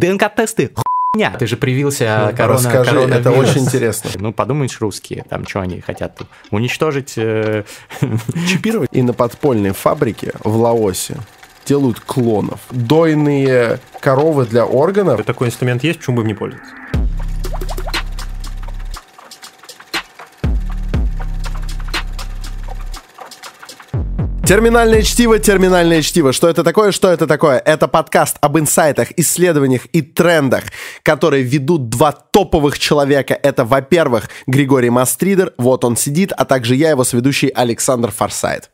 ДНК-тесты хуйня. Ты же привился Ну, корона, расскажи, коронавирус. это очень интересно. Ну, подумаешь, русские, там, что они хотят? Уничтожить... э, Чипировать. И на подпольной фабрике в Лаосе делают клонов. Дойные коровы для органов. Такой инструмент есть, почему бы им не пользоваться? Терминальное чтиво, терминальное чтиво. Что это такое, что это такое? Это подкаст об инсайтах, исследованиях и трендах, которые ведут два топовых человека. Это, во-первых, Григорий Мастридер, вот он сидит, а также я, его соведущий Александр Форсайт.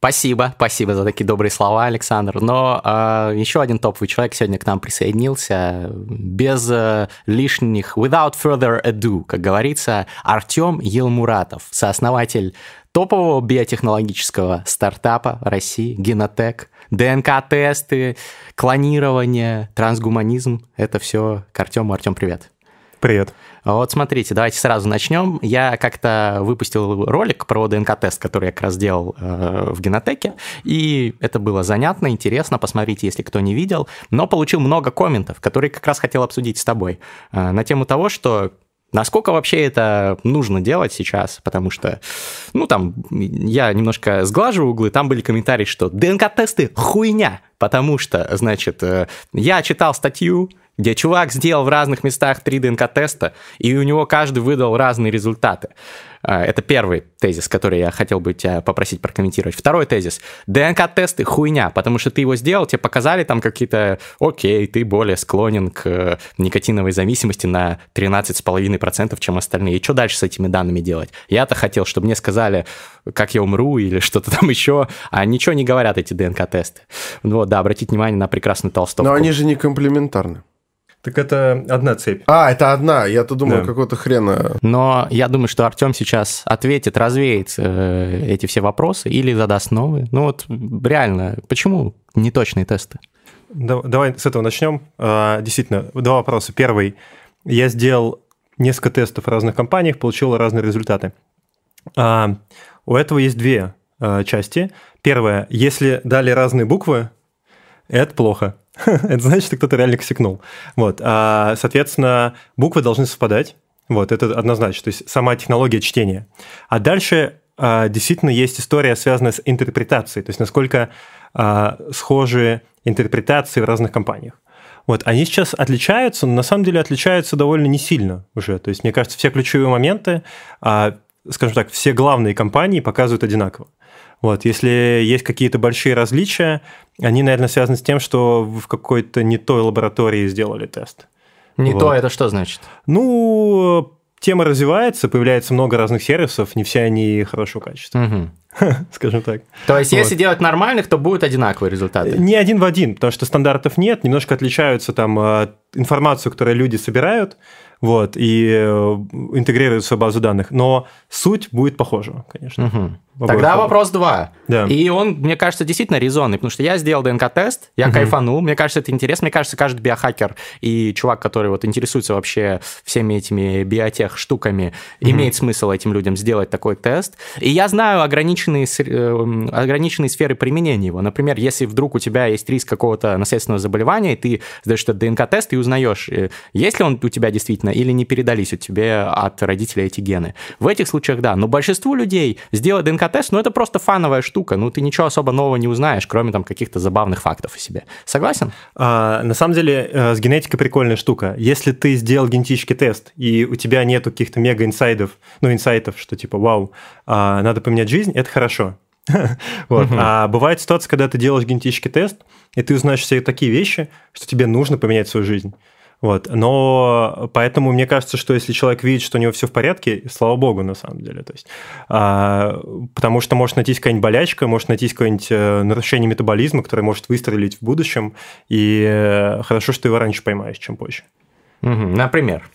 Спасибо, спасибо за такие добрые слова, Александр. Но э, еще один топовый человек сегодня к нам присоединился. Без э, лишних, without further ado, как говорится, Артем Елмуратов, сооснователь топового биотехнологического стартапа России, Генотек. ДНК-тесты, клонирование, трансгуманизм. Это все к Артему. Артем, привет. Привет. Вот смотрите, давайте сразу начнем. Я как-то выпустил ролик про ДНК-тест, который я как раз делал э, в Генотеке, и это было занятно, интересно, посмотрите, если кто не видел, но получил много комментов, которые как раз хотел обсудить с тобой э, на тему того, что Насколько вообще это нужно делать сейчас? Потому что, ну, там, я немножко сглаживаю углы, там были комментарии, что ДНК-тесты хуйня, потому что, значит, э, я читал статью, где чувак сделал в разных местах три ДНК-теста, и у него каждый выдал разные результаты. А, Это первый тезис, который я хотел бы тебя попросить прокомментировать. Второй тезис. ДНК-тесты хуйня, потому что ты его сделал, тебе показали там какие-то, окей, ты более склонен к э, никотиновой зависимости на 13,5%, чем остальные. И что дальше с этими данными делать? Я-то хотел, чтобы мне сказали, как я умру или что-то там еще, а ничего не говорят эти ДНК-тесты. Вот, да, обратите внимание на прекрасную толстовку. Но они же не комплементарны. Так это одна цепь. А, это одна. Я-то думал, Да. какого-то хрена. Но я думаю, что Артем сейчас ответит, развеет э, эти все вопросы или задаст новые. Ну вот реально, почему неточные тесты? Да- Давай с этого начнем. А, Действительно, два вопроса. Первый. Я сделал несколько тестов в разных компаниях, получил разные результаты. А, У этого есть две а, части. Первое. Если дали разные буквы, это плохо. Это значит, что кто-то реально косякнул. Вот. А, Соответственно, буквы должны совпадать. Вот, это однозначно. То есть сама технология чтения. А дальше а, действительно есть история, связанная с интерпретацией. То есть насколько а, схожи интерпретации в разных компаниях. Вот, они сейчас отличаются, но на самом деле отличаются довольно не сильно уже. То есть, мне кажется, все ключевые моменты, а, скажем так, все главные компании показывают одинаково. Вот, если есть какие-то большие различия, они, наверное, связаны с тем, что в какой-то не той лаборатории сделали тест. Не Вот. то, это что значит? Ну, тема развивается, появляется много разных сервисов, не все они хорошего качества, Мгм. скажем так. То есть, если Вот. делать нормальных, то будут одинаковые результаты. Не один в один, потому что стандартов нет, немножко отличаются там э, информацию, которую люди собирают, вот, и э, интегрируют в свою базу данных, но суть будет похожа, конечно. Мгм. В Тогда вопрос два. Да. И он, мне кажется, действительно резонный, потому что я сделал ДНК-тест, я кайфанул, мне кажется, это интересно. Мне кажется, каждый биохакер и чувак, который вот интересуется вообще всеми этими биотех штуками, имеет смысл этим людям сделать такой тест. И я знаю ограниченные, с- э, ограниченные сферы применения его. Например, если вдруг у тебя есть риск какого-то наследственного заболевания, и ты сдаешь этот ДНК-тест и узнаешь, э, есть ли он у тебя действительно или не передались у тебя от родителей эти гены. В этих случаях да, но большинству людей сделать ДНК-тест, ну это просто фановая штука, ну ты ничего особо нового не узнаешь, кроме там каких-то забавных фактов о себе. Согласен? А, на самом деле э, с генетикой прикольная штука. Если ты сделал генетический тест, и у тебя нету каких-то мега-инсайдов, ну, инсайтов, что типа, вау, а, надо поменять жизнь, это хорошо. Вот. А бывает ситуация, когда ты делаешь генетический тест, и ты узнаешь все такие вещи, что тебе нужно поменять свою жизнь. Вот. Но поэтому мне кажется, что если человек видит, что у него все в порядке, слава богу, на самом деле. То есть, а, потому что может найтись какая-нибудь болячка, может найтись какое-нибудь э, нарушение метаболизма, которое может выстрелить в будущем, и хорошо, что его раньше поймаешь, чем позже. Например.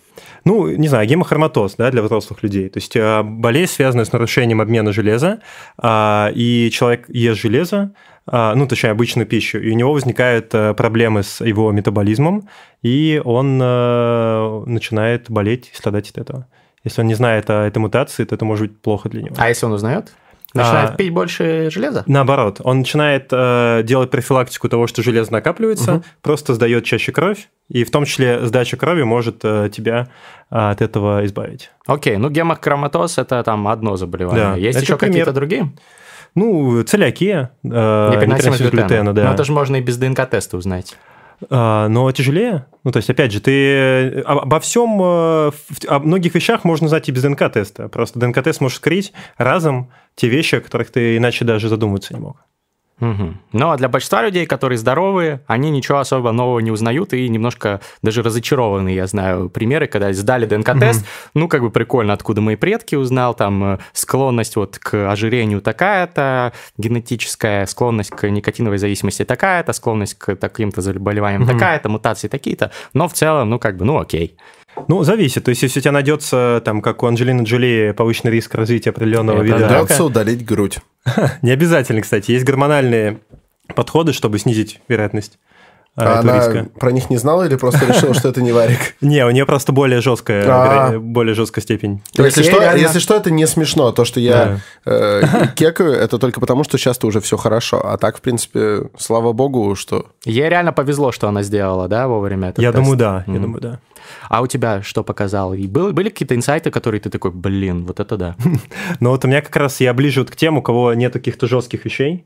Ну, не знаю, гемохроматоз да, для взрослых людей. То есть э, болезнь, связанная с нарушением обмена железа, а, и человек ест железо, ну, точнее, обычную пищу, и у него возникают э, проблемы с его метаболизмом, и он э, начинает болеть и страдать от этого. Если он не знает о этой мутации, то это может быть плохо для него. А если он узнает? Начинает А, пить больше железа? Наоборот, он начинает э, делать профилактику того, что железо накапливается, просто сдает чаще кровь, и в том числе сдача крови может э, тебя э, от этого избавить. Окей, ну гемохроматоз это там одно заболевание. Да, Есть это еще какие-то другие? Ну, целиакия, Непереносимость непереносимость глютена, да. Но это же можно и без ДНК-теста узнать. А, но тяжелее. Ну, то есть, опять же, ты об- обо всем, э, о многих вещах можно знать и без ДНК-теста. Просто ДНК-тест может скрыть разом те вещи, о которых ты иначе даже задумываться не мог. Ну, а для большинства людей, которые здоровые, они ничего особо нового не узнают и немножко даже разочарованы. Я знаю примеры, когда сдали ДНК-тест, ну, как бы прикольно, откуда мои предки узнал, там э, склонность вот к ожирению такая-то, генетическая склонность к никотиновой зависимости такая-то, склонность к таким-то заболеваниям такая-то, мутации такие-то, но в целом, ну, как бы, ну, окей. Ну, зависит. То есть, если у тебя найдется, там, как у Анджелины Джоли, повышенный риск развития определенного Это вида да. рака, удалить грудь. не обязательно, кстати. Есть гормональные подходы, чтобы снизить вероятность А этого она риска. про них не знала или просто решила, что это не варик? Не, у нее просто более жесткая, А. более жесткая степень. То есть Если что, если что, это не смешно. То, что я э, кекаю, это только потому, что сейчас-то уже все хорошо. А так, в принципе, слава богу, что... Ей реально повезло, что она сделала, да, вовремя Я думаю, да. Я думаю, да. А у тебя что показал? И был- были какие-то инсайты, которые ты такой, блин, вот это да. Но вот у меня как раз я ближе вот к тем, у кого нет каких-то жестких вещей.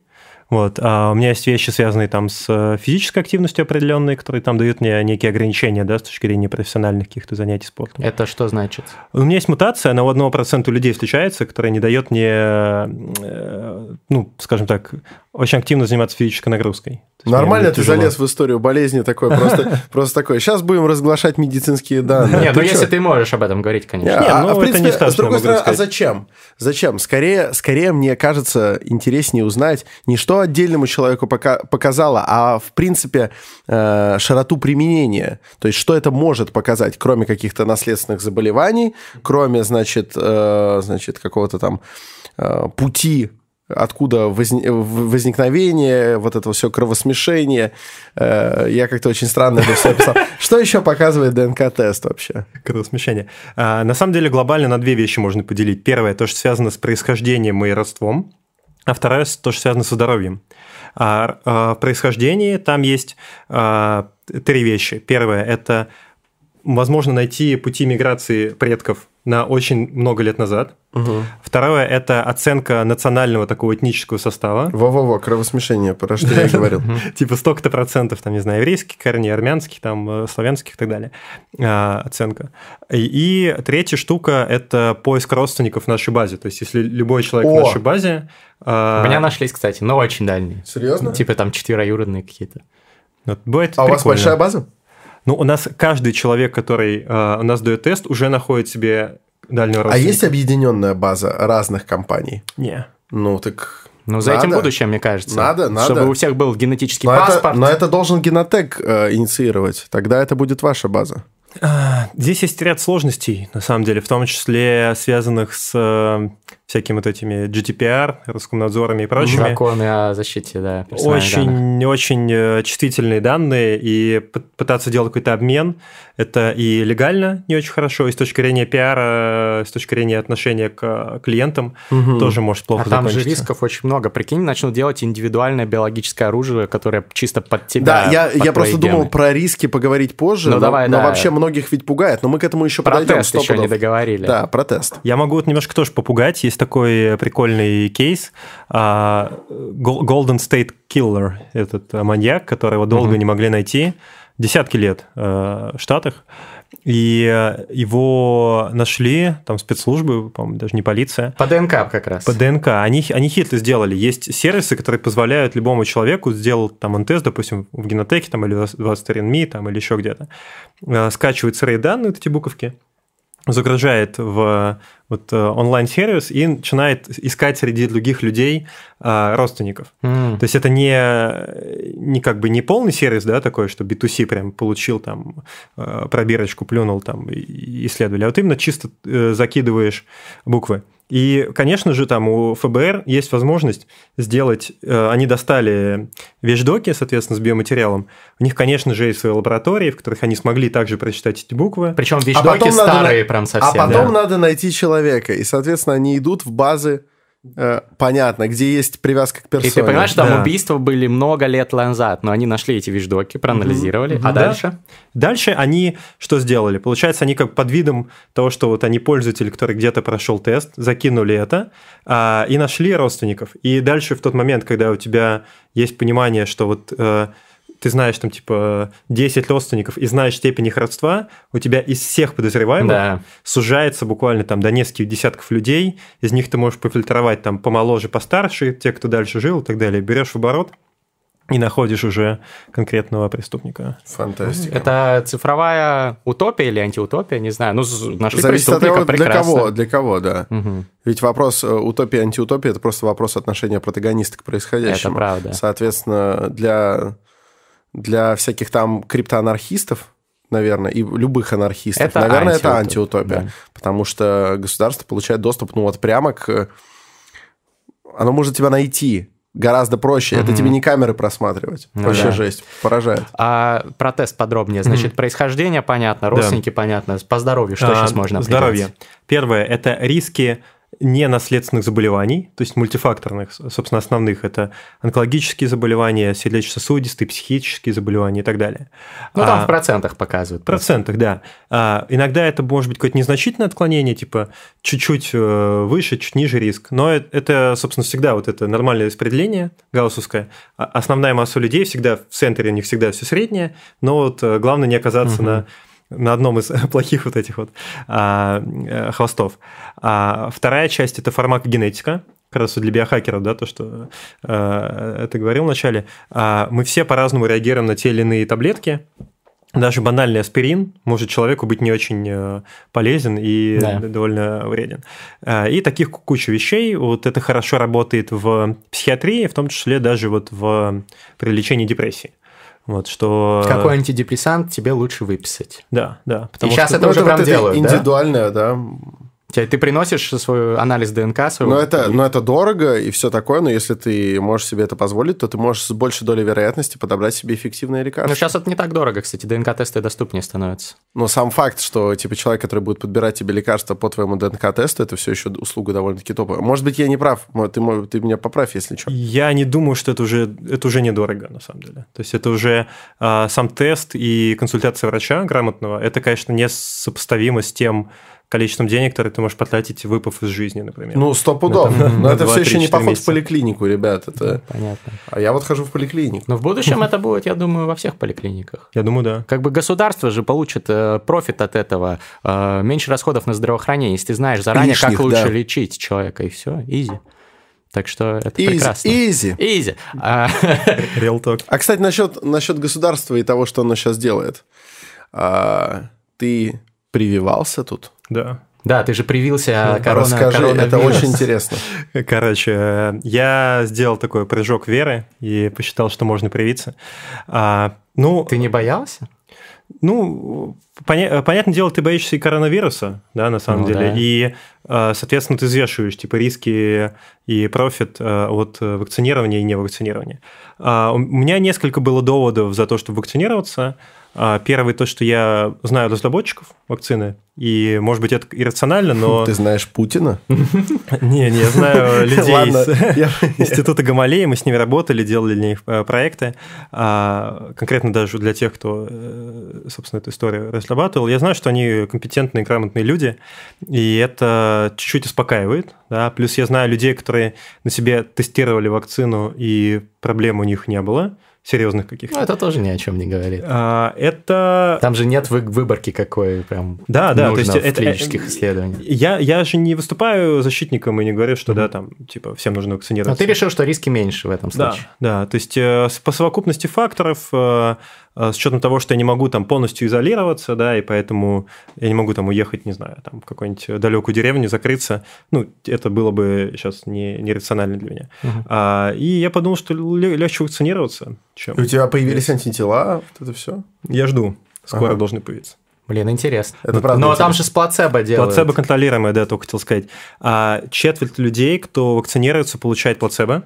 Вот. А у меня есть вещи, связанные там с э, физической активностью определенной, которые там дают мне некие ограничения, да, с точки зрения профессиональных каких-то занятий спортом. Это что значит? У меня есть мутация, она у 1% у людей встречается, которая не дает мне, э, ну, скажем так, очень активно заниматься физической нагрузкой. То есть Нормально ты тяжело. залез в историю болезни такой, просто, просто такой. Сейчас будем разглашать медицинские данные. Нет, ну если ты можешь об этом говорить, конечно. Не, Не, а, ну, а в принципе, не страшно, с другой стороны, а зачем? Зачем? Скорее, скорее, мне кажется, интереснее узнать не что отдельному человеку пока, показало, а в принципе э, широту применения. То есть, что это может показать, кроме каких-то наследственных заболеваний, кроме, значит, э, значит какого-то там э, пути откуда возни- в- возникновение, вот это все кровосмешение. Э, Я как-то очень странно это все описал. Что еще показывает ДНК-тест вообще? Кровосмещение. А, на самом деле глобально на две вещи можно поделить. Первое, то, что связано с происхождением и родством, а второе, то, что связано со здоровьем. А, а, в происхождении там есть три вещи. Первое – это возможно найти пути миграции предков на очень много лет назад. Второе – это оценка национального такого этнического состава. Во-во-во, кровосмешение, про что я говорил. Типа столько-то процентов, там, не знаю, еврейских корней, армянских, там, э, славянских и так далее. А, оценка. И, третья штука – это поиск родственников в нашей базе. То есть, если любой человек в нашей базе... а, У меня нашлись, кстати, но очень дальние. Серьезно? Типа там четвероюродные какие-то. бывает А у вас большая база? Ну, у нас каждый человек, который а, у нас дает тест, уже находит себе дальнего А родственника. есть объединенная база разных компаний? Не. Ну, так... Ну, за этим надо. будущее, мне кажется. Надо, надо. Чтобы у всех был генетический Но это, паспорт. но это должен Генотек э, инициировать. Тогда это будет ваша база. А, Здесь есть ряд сложностей, на самом деле, в том числе связанных с э, всякими вот этими GDPR, Роскомнадзорами и прочими. Законы о защите, да, данных. Очень, очень э, чувствительные данные, и пытаться делать какой-то обмен, это и легально не очень хорошо, и с точки зрения пиара, с точки зрения отношения к э, клиентам тоже может плохо А там же рисков очень много. Прикинь, начнут делать индивидуальное биологическое оружие, которое чисто под тебя. Да, я, под я просто гены. думал про риски поговорить позже, Ну, но, давай, но да. вообще многих ведь пугает. Но мы к этому еще Про подойдем. тест еще не договорили. Да, про тест. Я могу вот немножко тоже попугать. Есть такой прикольный кейс. а, Golden State Killer, этот маньяк, которого долго не могли найти. Десятки лет э, в Штатах. И э, его нашли, там спецслужбы, по-моему, даже не полиция, По ДНК как раз. по ДНК. Они, они хитро сделали. Есть сервисы, которые позволяют любому человеку сделать там НТС, допустим, в Генотеке там, или в 23andMe там, или еще где-то, э, скачивает сырые данные, вот эти буковки, загружает в вот, э, онлайн-сервис и начинает искать среди других людей э, родственников. М. То есть это не, не как бы не полный сервис, да, такой, что B2C прям получил там э, пробирочку, плюнул там и- исследовали, а вот именно чисто закидываешь буквы. И, конечно же, там у ФБР есть возможность сделать... э, Они достали вещдоки, соответственно, с биоматериалом. У них, конечно же, есть свои лаборатории, в которых они смогли также прочитать эти буквы. Причем А вещдоки надо старые на- прям А совсем. потом да. надо найти человека. И, соответственно, они идут в базы понятно, где есть привязка к персоне. И ты понимаешь, что там Да. убийства были много лет назад, но они нашли эти вещдоки, проанализировали. А Да. дальше? Дальше они что сделали? Получается, они как под видом того, что вот они пользователи, который где-то прошел тест, закинули это а, и нашли родственников. И дальше в тот момент, когда у тебя есть понимание, что вот э, ты знаешь там типа 10 родственников и знаешь степень их родства, у тебя из всех подозреваемых Да. сужается буквально там до нескольких десятков людей, из них ты можешь пофильтровать там помоложе, постарше, те, кто дальше жил и так далее. Берешь в оборот и находишь уже конкретного преступника. Фантастика. Это цифровая утопия или антиутопия, не знаю. Ну, нашли Зависит от того, для прекрасно. кого, для кого, да. Мгм. Ведь вопрос э, утопия антиутопия это просто вопрос отношения протагониста к происходящему. Это правда. Соответственно, для, для всяких там криптоанархистов, наверное, и любых анархистов, Это наверное, это антиутопия, да. Потому что государство получает доступ, ну вот прямо к... Оно может тебя найти гораздо проще. Это тебе не камеры просматривать. Ну Вообще да. жесть. Поражает. А про тест подробнее. Значит, происхождение понятно, родственники понятно. По здоровью что А, сейчас можно Здоровье. определить? Первое – это риски ненаследственных заболеваний, то есть мультифакторных, собственно, основных. Это онкологические заболевания, сердечно-сосудистые, психические заболевания и так далее. Ну, там А, в процентах показывают. В процентах, да. А, иногда это может быть какое-то незначительное отклонение, типа чуть-чуть э, выше, чуть ниже риск. Но э- это, собственно, всегда вот это нормальное распределение гауссовское. А- Основная масса людей всегда в центре, не всегда все среднее, но вот э, главное не оказаться на на одном из плохих вот этих вот а, э, хвостов. А вторая часть – это фармакогенетика, как раз для биохакеров, да, то, что э, ты говорил вначале. А, мы все по-разному реагируем на те или иные таблетки, даже банальный аспирин может человеку быть не очень э, полезен и Да. довольно вреден. Э, И таких куча вещей. Вот это хорошо работает в психиатрии, в том числе даже вот в, при лечении депрессии. Вот что... Какой антидепрессант тебе лучше выписать? Да, да. И сейчас что- это Ну, уже вот прям это делают, да? индивидуальное, да. Те- Ты приносишь свой анализ ДНК своего? Но это, но это дорого и все такое, но если ты можешь себе это позволить, то ты можешь с большей долей вероятности подобрать себе эффективное лекарство. Ну, сейчас это не так дорого, кстати. ДНК-тесты доступнее становятся. Но сам факт, что типа человек, который будет подбирать тебе лекарства по твоему ДНК-тесту, это все еще услуга довольно-таки топовая. Может быть, я не прав, ты, ты меня поправь, если что. Я не думаю, что это уже, это уже недорого, на самом деле. То есть это уже а, сам тест и консультация врача грамотного, это, конечно, не сопоставимо с тем количеством денег, которые ты можешь потратить, выпав из жизни, например. Ну, сто пудов. Да, там, Но это два, все три, еще не поход в месяца. поликлинику, ребят. Это... Понятно. А я вот хожу в поликлинику. Но в будущем это будет, я думаю, во всех поликлиниках. Я думаю, да. Как бы государство же получит э, профит от этого, э, меньше расходов на здравоохранение, если ты знаешь заранее, Лишних, как лучше да. лечить человека, и все, easy. Так что это easy, прекрасно. Easy. Easy. А, Real talk. А, кстати, насчет, насчет государства и того, что оно сейчас делает. А, ты прививался тут? Да. Да, ты же привился корона, Расскажи, это очень интересно. Короче, э, я сделал такой прыжок веры и посчитал, что можно привиться. А, ну, Ты не боялся? Ну, поня- понятное дело, ты боишься и коронавируса, да, на самом Ну деле. да. И, э, соответственно, ты взвешиваешь типа риски и профит э, от э, вакцинирования и невакцинирования. А, У меня несколько было доводов за то, чтобы вакцинироваться. А, Первый то, что я знаю разработчиков вакцины, и, может быть, это иррационально, но... Ты знаешь Путина? Не, не, я знаю людей из Института Гамалеи, мы с ними работали, делали для них э, проекты, А, конкретно даже для тех, кто, э, собственно, эту историю разрабатывал. Я знаю, что они компетентные, грамотные люди, и это чуть-чуть успокаивает. Да? Плюс я знаю людей, которые на себе тестировали вакцину, и проблем у них не было, серьезных Ну, каких-то. это тоже ни о чем не говорит. А, Это Там же нет вы- выборки какой прям Да, да, то нужно есть в это- клинических э, исследованиях. я, я же не выступаю защитником и не говорю, что да, там, типа, всем нужно Но вакцинироваться. ты решил, что риски меньше в этом Да, случае. да, то есть э, по совокупности факторов, э, э, с учетом того, что я не могу там полностью изолироваться, да, и поэтому я не могу там уехать, не знаю, там в какую-нибудь далекую деревню, закрыться, ну, это было бы сейчас не, нерационально для меня. Мгм. А, и я подумал, что ле- легче вакцинироваться, чем... У тебя появились антитела, вот это все? Я жду, скоро Ага. должны появиться. Блин, интересно. Это правда Но там интересно. же с плацебо делают. Плацебо контролируемое, да, только хотел сказать. А, четверть людей, кто вакцинируется, получает плацебо,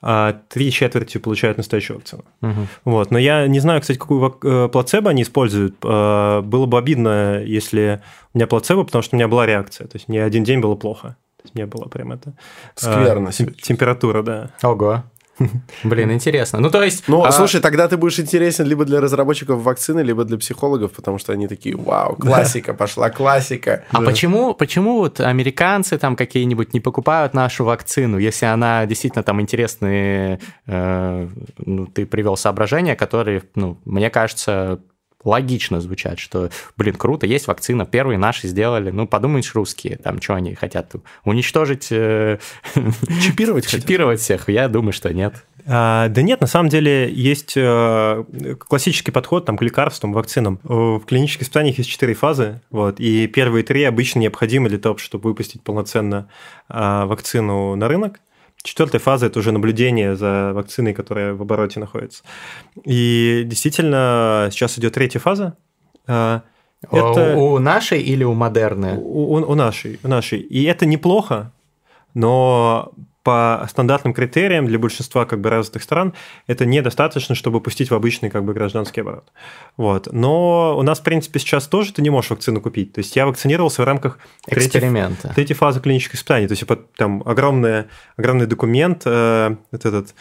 а три четверти получают настоящую вакцину. Мгм. Вот. Но я не знаю, кстати, какую вак- э, плацебо они используют. Э, Было бы обидно, если у меня плацебо, потому что у меня была реакция. То есть мне один день было плохо. Не было прям это... Скверно. А, температура, да. Ого. Блин, интересно. Ну, то есть... Ну, а... слушай, тогда ты будешь интересен либо для разработчиков вакцины, либо для психологов, потому что они такие, вау, классика, пошла классика. А да. почему, почему вот американцы там какие-нибудь не покупают нашу вакцину, если она действительно там интересные... Э, ну, ты привел соображения, которые, ну, мне кажется, логично звучат, что, блин, круто, есть вакцина, первые наши сделали, ну, подумаешь, русские, там, что они хотят, уничтожить... Э, чипировать Чипировать всех, я думаю, что нет. А, да нет, на самом деле есть э, классический подход там, к лекарствам, вакцинам. В клинических испытаниях есть четыре фазы, вот, и первые три обычно необходимы для того, чтобы выпустить полноценно а, вакцину на рынок. Четвертая фаза – это уже наблюдение за вакциной, которая в обороте находится. И действительно, сейчас идет третья фаза. А, это... У, у нашей или у Модерны? У, у, у нашей, у нашей. И это неплохо, но по стандартным критериям для большинства как бы развитых стран это недостаточно, чтобы пустить в обычный как бы гражданский оборот. Вот. Но у нас, в принципе, сейчас тоже ты не можешь вакцину купить. То есть я вакцинировался в рамках эксперимента. Третьей, третьей фазы клинических испытаний. То есть там огромный, огромный документ, э, вот этот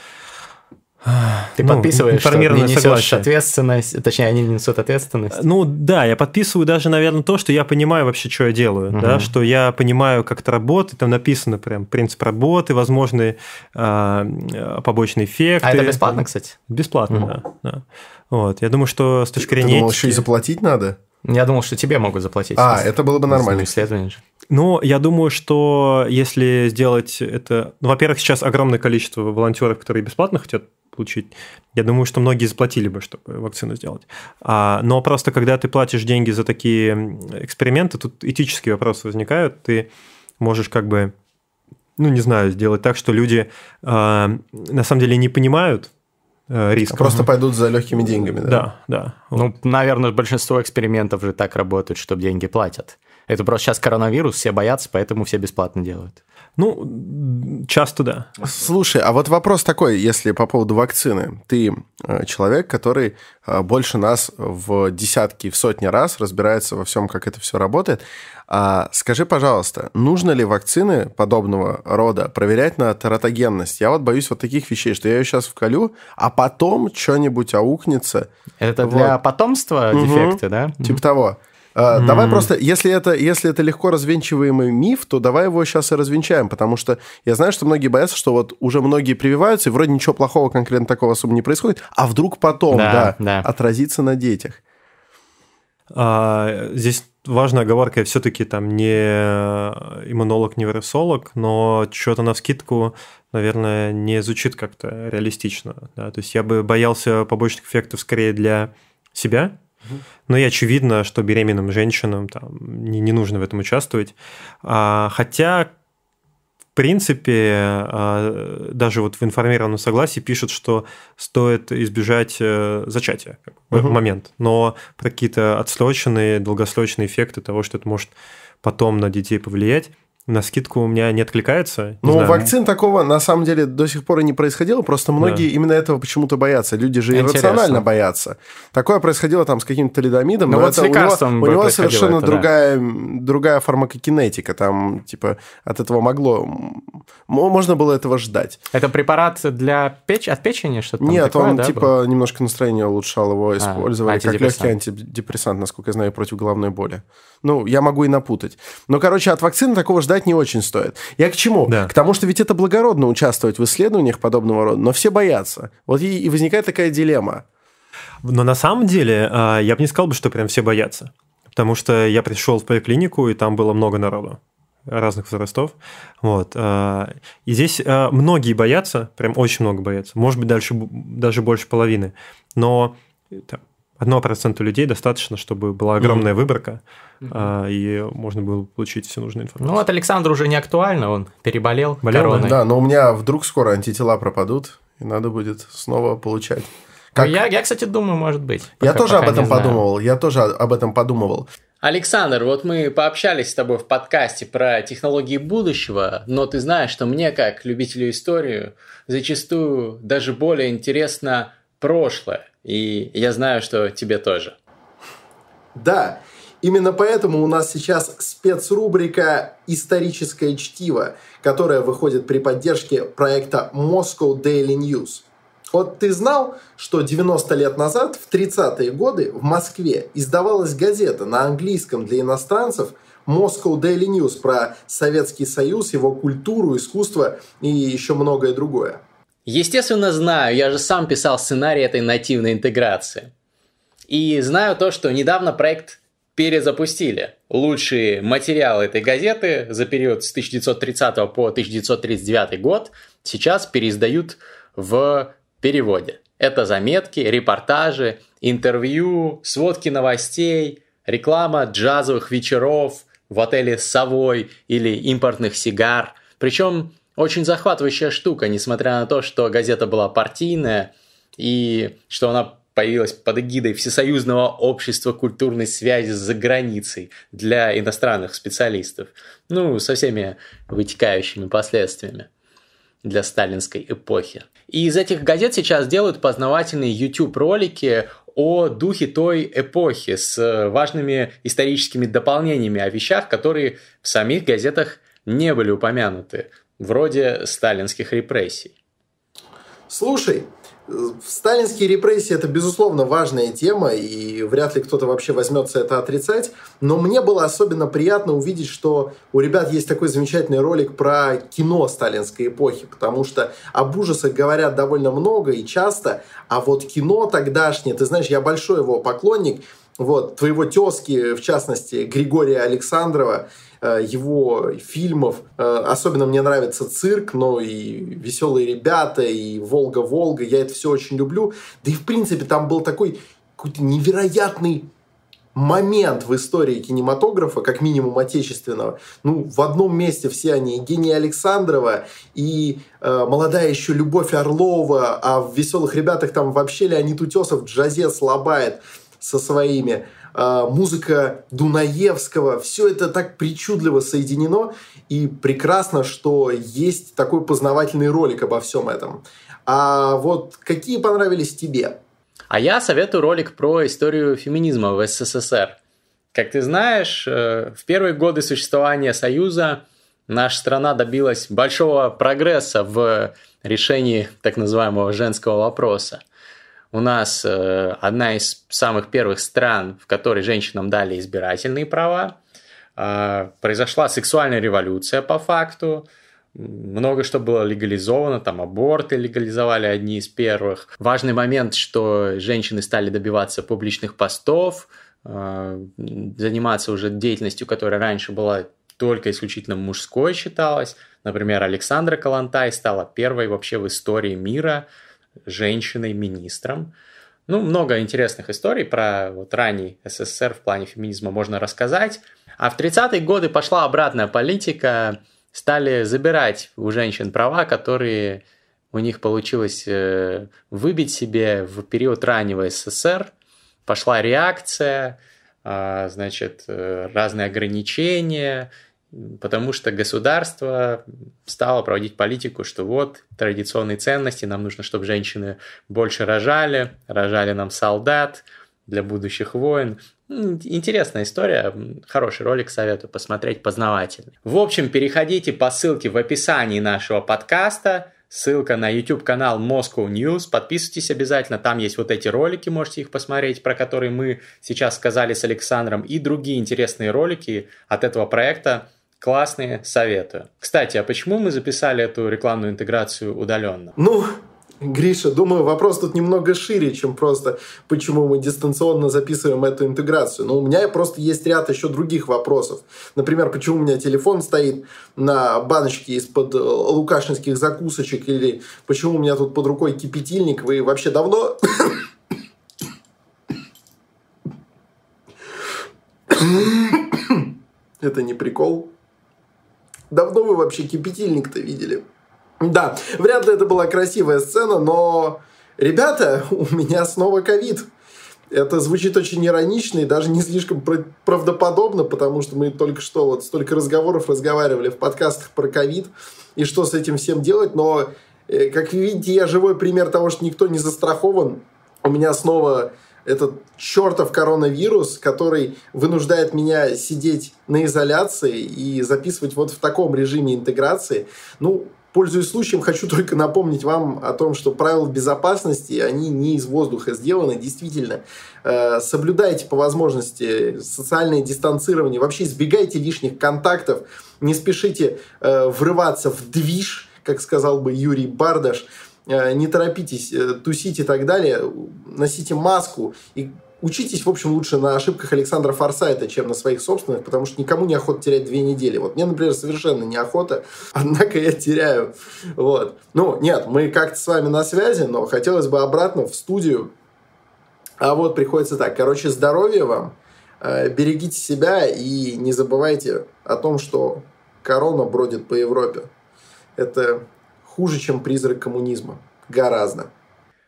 ты ну, подписываешь, что не несешь согласие. ответственность, точнее, они несут ответственность. Ну да, я подписываю даже, наверное, то, что я понимаю вообще, что я делаю, угу. да, что я понимаю, как это работает, там написано прям принцип работы, возможные э, побочные эффекты. А это бесплатно, кстати? Бесплатно, угу. да, да. Вот, я думаю, что с точки зрения... Ты думал, еще и заплатить надо? Я думал, что тебе могут заплатить. А, это было бы нормально. Исследование же. Ну, я думаю, что если сделать это... Ну, во-первых, сейчас огромное количество волонтеров, которые бесплатно хотят получить. Я думаю, что многие заплатили бы, чтобы вакцину сделать. А, но просто когда ты платишь деньги за такие эксперименты, тут этические вопросы возникают. Ты можешь как бы, ну, не знаю, сделать так, что люди а, на самом деле не понимают, э, риска. А просто пойдут за легкими деньгами, да? Да, да. Ну, наверное, большинство экспериментов же так работают, чтобы деньги платят. Это просто сейчас коронавирус, все боятся, поэтому все бесплатно делают. Ну, часто да. Слушай, а вот вопрос такой, если по поводу вакцины. Ты э, человек, который э, больше нас в десятки, в сотни раз разбирается во всем, как это все работает. А скажи, пожалуйста, нужно ли вакцины подобного рода проверять на тератогенность? Я вот боюсь вот таких вещей, что я ее сейчас вколю, а потом что-нибудь аукнется. Это вот. для потомства угу. дефекты, да? Типа того. Mm-hmm. Давай просто, если это, если это легко развенчиваемый миф, то давай его сейчас и развенчаем, потому что я знаю, что многие боятся, что вот уже многие прививаются, и вроде ничего плохого конкретно такого особо не происходит, а вдруг потом, да, да, да. отразится на детях. А, здесь важная оговорка, я все-таки там не иммунолог, не вирусолог, но что-то на вскидку, наверное, не звучит как-то реалистично. Да? То есть я бы боялся побочных эффектов скорее для себя, но и очевидно, что беременным женщинам там, не, не нужно в этом участвовать. А, хотя, в принципе, а, даже вот в информированном согласии пишут, что стоит избежать э, зачатия в угу. момент. Но про какие-то отсроченные, долгосрочные эффекты того, что это может потом на детей повлиять, на скидку у меня не откликается. Не ну, знаю. вакцин такого на самом деле до сих пор и не происходило, просто многие да. именно этого почему-то боятся. Люди же Интересно. иррационально боятся. Такое происходило там с каким-то лидомидом, ну, но вот это у него, у него совершенно это, другая, да. другая фармакокинетика. Там, типа, от этого могло... Можно было этого ждать. Это препарат для печ... от печени что-то Нет, такое, он, да, типа, был? немножко настроение улучшал, его а, использовали как легкий антидепрессант, насколько я знаю, против головной боли. Ну, я могу и напутать. Но, короче, от вакцины такого ждать не очень стоит. Я к чему? Да. К тому, что ведь это благородно участвовать в исследованиях подобного рода, но все боятся. Вот и, и возникает такая дилемма. Но на самом деле а, я бы не сказал, что прям все боятся. Потому что я пришел в поликлинику, и там было много народу разных возрастов. Вот. А, и здесь а, многие боятся, прям очень много боятся. Может быть, дальше, даже больше половины. Но одного процента людей достаточно, чтобы была огромная mm-hmm. выборка, mm-hmm. и можно было получить всю нужную информацию. Ну, вот Александру уже не актуально, он переболел Болел, короной. Да, но у меня вдруг скоро антитела пропадут, и надо будет снова получать. Ну, как... Я, я, кстати, думаю, может быть. Пока, я тоже об этом подумывал. Я тоже об этом подумывал. Александр, вот мы пообщались с тобой в подкасте про технологии будущего, но ты знаешь, что мне, как любителю истории, зачастую даже более интересно прошлое. И я знаю, что тебе тоже. Да. Именно поэтому у нас сейчас спецрубрика «Историческое чтиво», которая выходит при поддержке проекта Moscow Daily News. Вот ты знал, что 90 лет назад, в 30-е годы, в Москве издавалась газета на английском для иностранцев Moscow Daily News про Советский Союз, его культуру, искусство и еще многое другое? Естественно, знаю, я же сам писал сценарий этой нативной интеграции. И знаю то, что недавно проект перезапустили. Лучшие материалы этой газеты за период с 1930 по 1939 год сейчас переиздают в переводе. Это заметки, репортажи, интервью, сводки новостей, реклама джазовых вечеров в отеле «Совой» или импортных сигар. Причем очень захватывающая штука, несмотря на то, что газета была партийная и что она появилась под эгидой Всесоюзного общества культурной связи за границей для иностранных специалистов. Ну, со всеми вытекающими последствиями для сталинской эпохи. И из этих газет сейчас делают познавательные YouTube-ролики о духе той эпохи с важными историческими дополнениями о вещах, которые в самих газетах не были упомянуты, вроде сталинских репрессий. Слушай, Сталинские репрессии – это, безусловно, важная тема, и вряд ли кто-то вообще возьмется это отрицать. Но мне было особенно приятно увидеть, что у ребят есть такой замечательный ролик про кино сталинской эпохи, потому что об ужасах говорят довольно много и часто, а вот кино тогдашнее, ты знаешь, я большой его поклонник, вот, твоего тезки, в частности, Григория Александрова – его фильмов. Э, особенно мне нравится цирк, но и «Веселые ребята», и «Волга-Волга». Я это все очень люблю. Да и, в принципе, там был такой какой-то невероятный момент в истории кинематографа, как минимум отечественного. Ну, в одном месте все они, Евгения Александрова и э, молодая еще Любовь Орлова, а в «Веселых ребятах» там вообще Леонид Утесов джазец лобает со своими. А, музыка Дунаевского, все это так причудливо соединено, и прекрасно, что есть такой познавательный ролик обо всем этом. А вот какие понравились тебе? А я советую ролик про историю феминизма в СССР. Как ты знаешь, э, в первые годы существования Союза наша страна добилась большого прогресса в решении так называемого женского вопроса у нас э, одна из самых первых стран, в которой женщинам дали избирательные права. Э, произошла сексуальная революция по факту. Много что было легализовано, там аборты легализовали одни из первых. Важный момент, что женщины стали добиваться публичных постов, э, заниматься уже деятельностью, которая раньше была только исключительно мужской считалась. Например, Александра Калантай стала первой вообще в истории мира женщиной-министром. Ну, много интересных историй про вот ранний СССР в плане феминизма можно рассказать. А в 30-е годы пошла обратная политика, стали забирать у женщин права, которые у них получилось э, выбить себе в период раннего СССР. Пошла реакция, а, значит, э, разные ограничения, потому что государство стало проводить политику, что вот традиционные ценности, нам нужно, чтобы женщины больше рожали, рожали нам солдат для будущих войн. Интересная история, хороший ролик советую посмотреть, познавательный. В общем, переходите по ссылке в описании нашего подкаста, ссылка на YouTube канал Moscow News, подписывайтесь обязательно, там есть вот эти ролики, можете их посмотреть, про которые мы сейчас сказали с Александром, и другие интересные ролики от этого проекта, Классные, советую. Кстати, а почему мы записали эту рекламную интеграцию удаленно? Ну, Гриша, думаю, вопрос тут немного шире, чем просто почему мы дистанционно записываем эту интеграцию. Но у меня просто есть ряд еще других вопросов. Например, почему у меня телефон стоит на баночке из-под э, лукашинских закусочек, или почему у меня тут под рукой кипятильник. Вы вообще давно... Это не прикол. Давно вы вообще кипятильник-то видели? Да, вряд ли это была красивая сцена, но, ребята, у меня снова ковид. Это звучит очень иронично и даже не слишком правдоподобно, потому что мы только что вот столько разговоров разговаривали в подкастах про ковид и что с этим всем делать, но, э, как видите, я живой пример того, что никто не застрахован. У меня снова этот чертов коронавирус, который вынуждает меня сидеть на изоляции и записывать вот в таком режиме интеграции. Ну, пользуясь случаем, хочу только напомнить вам о том, что правила безопасности, они не из воздуха сделаны. Действительно, э, соблюдайте по возможности социальное дистанцирование, вообще избегайте лишних контактов, не спешите э, врываться в движ, как сказал бы Юрий Бардаш, не торопитесь тусить и так далее, носите маску и учитесь, в общем, лучше на ошибках Александра Форсайта, чем на своих собственных, потому что никому не охота терять две недели. Вот мне, например, совершенно неохота, однако я теряю. Вот. Ну, нет, мы как-то с вами на связи, но хотелось бы обратно в студию. А вот приходится так. Короче, здоровья вам, э, берегите себя и не забывайте о том, что корона бродит по Европе. Это хуже, чем призрак коммунизма. Гораздо.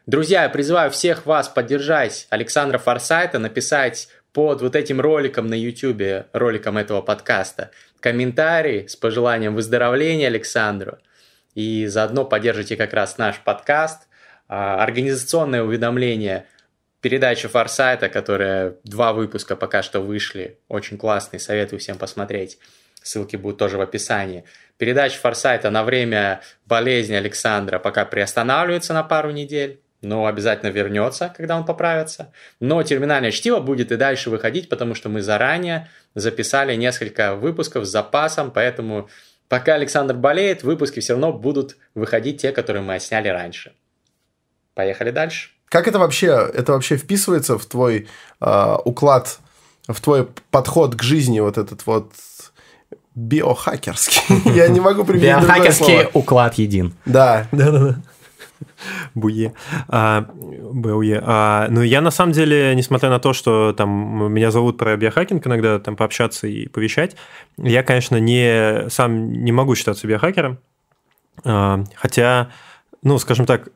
Друзья, я призываю всех вас поддержать Александра Форсайта, написать под вот этим роликом на YouTube, роликом этого подкаста, комментарий с пожеланием выздоровления Александру. И заодно поддержите как раз наш подкаст. А, организационное уведомление передача Форсайта, которая два выпуска пока что вышли. Очень классный, советую всем посмотреть. Ссылки будут тоже в описании. Передача Форсайта на время болезни Александра пока приостанавливается на пару недель но обязательно вернется, когда он поправится. Но терминальное чтиво будет и дальше выходить, потому что мы заранее записали несколько выпусков с запасом, поэтому пока Александр болеет, выпуски все равно будут выходить те, которые мы сняли раньше. Поехали дальше. Как это вообще, это вообще вписывается в твой э, уклад, в твой подход к жизни, вот этот вот биохакерский? Я не могу применить Биохакерский уклад един. Да. Да-да-да. Буе. А, Буе. А, ну, я на самом деле, несмотря на то, что там меня зовут про биохакинг иногда там пообщаться и повещать, я, конечно, не, сам не могу считаться биохакером. А, хотя, ну, скажем так,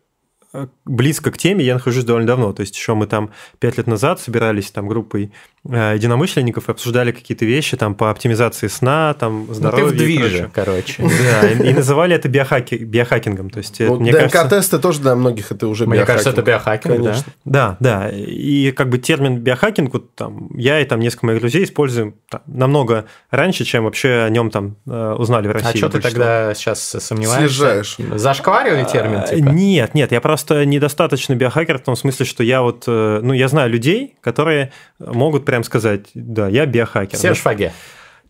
близко к теме я нахожусь довольно давно. То есть еще мы там пять лет назад собирались там группой единомышленников и обсуждали какие-то вещи там по оптимизации сна, там здоровья. Ну, ты в движе, короче. Да, и, и называли это биохаки, биохакингом. То есть, ну, мне ДНК-тесты кажется, тоже для многих это уже Мне кажется, это биохакинг, Конечно. да? Да, да. И как бы термин биохакинг, вот там я и там несколько моих друзей используем там, намного раньше, чем вообще о нем там э, узнали в а России. А что ты тогда сейчас сомневаешься? Съезжаешь. Зашкваривали термин? А, типа? Нет, нет, я просто недостаточно биохакер в том смысле, что я вот, э, ну, я знаю людей, которые могут прям сказать, да, я биохакер. Серж Фаге.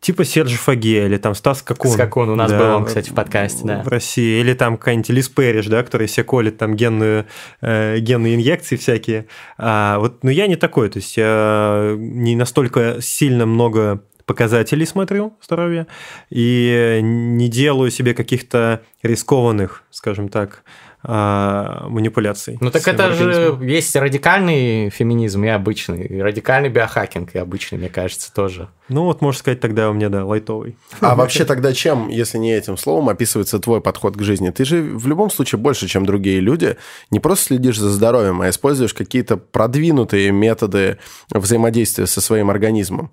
Типа Серджи Фаге или там Стас Какун. Скакун, у нас да, был он, кстати, в подкасте, да. В России. Или там какая-нибудь Лиз Перриш, да, который себе колет там генную, э, генные инъекции всякие. А, вот, ну, я не такой, то есть я не настолько сильно много показателей смотрю здоровья и не делаю себе каких-то рискованных, скажем так, а, манипуляций. Ну так это же есть радикальный феминизм и обычный, и радикальный биохакинг и обычный, мне кажется, тоже. Ну вот, можно сказать, тогда у меня, да, лайтовый. А вообще тогда чем, если не этим словом, описывается твой подход к жизни? Ты же в любом случае больше, чем другие люди, не просто следишь за здоровьем, а используешь какие-то продвинутые методы взаимодействия со своим организмом.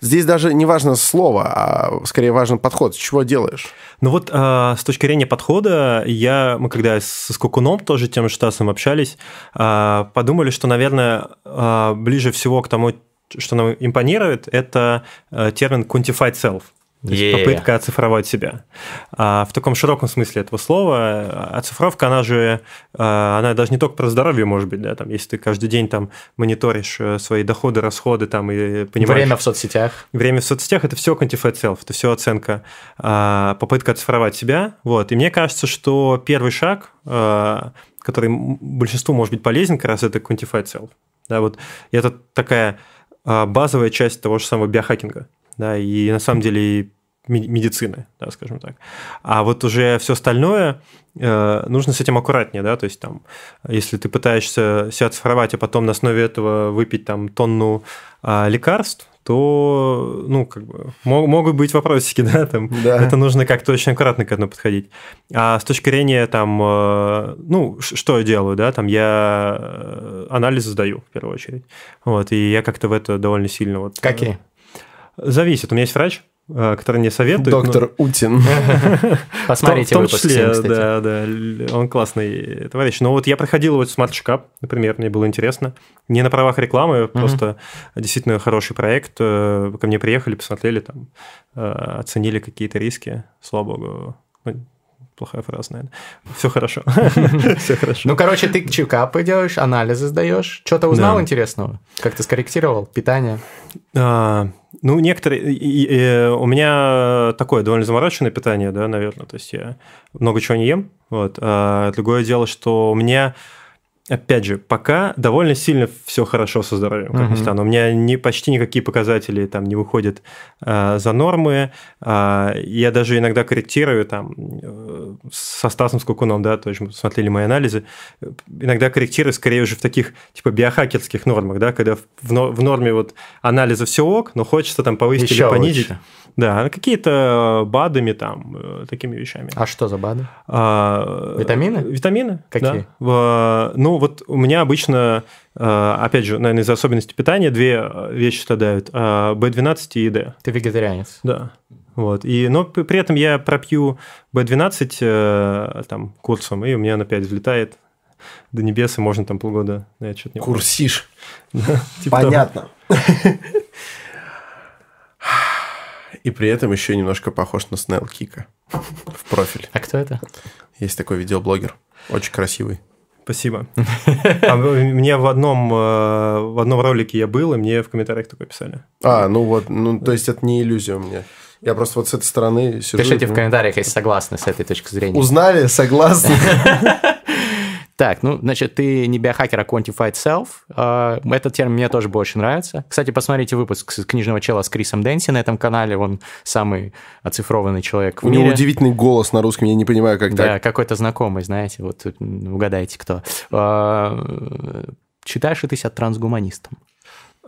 Здесь даже не важно слово, а скорее важен подход. С чего делаешь? Ну вот э, с точки зрения подхода, я, мы когда со Скокуном тоже тем же Штасом общались, э, подумали, что, наверное, э, ближе всего к тому, что нам импонирует, это э, термин quantified self. То есть yeah. попытка оцифровать себя. А в таком широком смысле этого слова оцифровка, она же, а, она даже не только про здоровье может быть, да, там, если ты каждый день там мониторишь э, свои доходы, расходы, там, и понимаешь... Время в соцсетях. Время в соцсетях – это все quantified self, это все оценка, а, попытка оцифровать себя, вот. И мне кажется, что первый шаг, а, который большинству может быть полезен, как раз это quantified self. Да, вот и это такая базовая часть того же самого биохакинга да, и на самом деле медицины, да, скажем так. А вот уже все остальное э, нужно с этим аккуратнее, да, то есть там, если ты пытаешься себя оцифровать, а потом на основе этого выпить там тонну э, лекарств, то, ну, как бы, могут быть вопросики, да, там, да. это нужно как-то очень аккуратно к этому подходить. А с точки зрения, там, э, ну, что я делаю, да, там, я э, анализы сдаю, в первую очередь, вот, и я как-то в это довольно сильно вот... Какие? Зависит. У меня есть врач, э, который мне советует. Доктор Утин. Посмотрите в том выпуск числе, да, да, он классный товарищ. Но вот я проходил вот Smart Shop, например, мне было интересно. Не на правах рекламы, просто действительно хороший проект. Э, Ко мне приехали, посмотрели, там, э, оценили какие-то риски. Слава богу, ну, плохая фраза, наверное. Все хорошо. Все хорошо. Ну, короче, ты чекапы делаешь, анализы сдаешь. Что-то узнал интересного? Как ты скорректировал питание? А, ну, некоторые... и у меня такое довольно замороченное питание, да, наверное. То есть я много чего не ем. Вот. А другое дело, что у меня... Опять же, пока довольно сильно все хорошо со здоровьем, как ни странно. У меня не, почти никакие показатели там не выходят а, за нормы. А, я даже иногда корректирую там э, со Стасом Скукуном, да, то есть мы смотрели мои анализы. Иногда корректирую скорее уже в таких типа биохакерских нормах, да, когда в, в норме вот анализа все ок, но хочется там повысить Еще или понизить. лучше. Да, какие-то БАДами там, э, такими вещами. А что за БАДы? А, Витамины? Витамины. Какие? да. В- ну, вот у меня обычно, э, опять же, наверное, из-за особенностей питания две э, вещи страдают. э, B12 и D. Ты вегетарианец. Да. Вот. И, но при этом я пропью B12 э, там, курсом, и у меня он опять взлетает до небес, и можно там полгода, ну, я что-то не помню. Курсиш. Типа. Понятно. И при этом еще немножко похож на Снелл Кика в профиль. А кто это? Есть такой видеоблогер, очень красивый. Спасибо. А мне в одном, э, в одном ролике я был, и мне в комментариях такое писали. А, ну вот, ну то есть это не иллюзия у меня. Я просто вот с этой стороны сижу. Пишите ну, в комментариях, если согласны с этой точки зрения. Узнали, согласны. Так, ну, значит, ты не биохакер, а quantified self. А, Этот термин мне тоже больше нравится. Кстати, посмотрите выпуск с книжного чела с Крисом Дэнси на этом канале. Он самый оцифрованный человек в У него удивительный голос на русском, я не понимаю, как Да, так. какой-то знакомый, знаете, вот угадайте, кто. А, Считаешь ли ты себя трансгуманистом?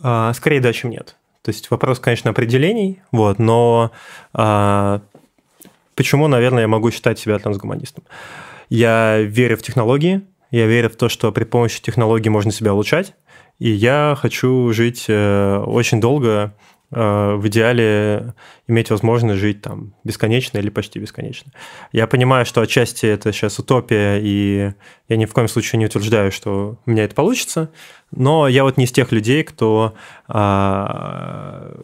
А, Скорее да, чем нет. То есть вопрос, конечно, определений, вот, но а, почему, наверное, я могу считать себя трансгуманистом? Я верю в технологии, я верю в то, что при помощи технологий можно себя улучшать, и я хочу жить э, очень долго, э, в идеале иметь возможность жить там бесконечно или почти бесконечно. Я понимаю, что отчасти это сейчас утопия, и я ни в коем случае не утверждаю, что у меня это получится, но я вот не из тех людей, кто а,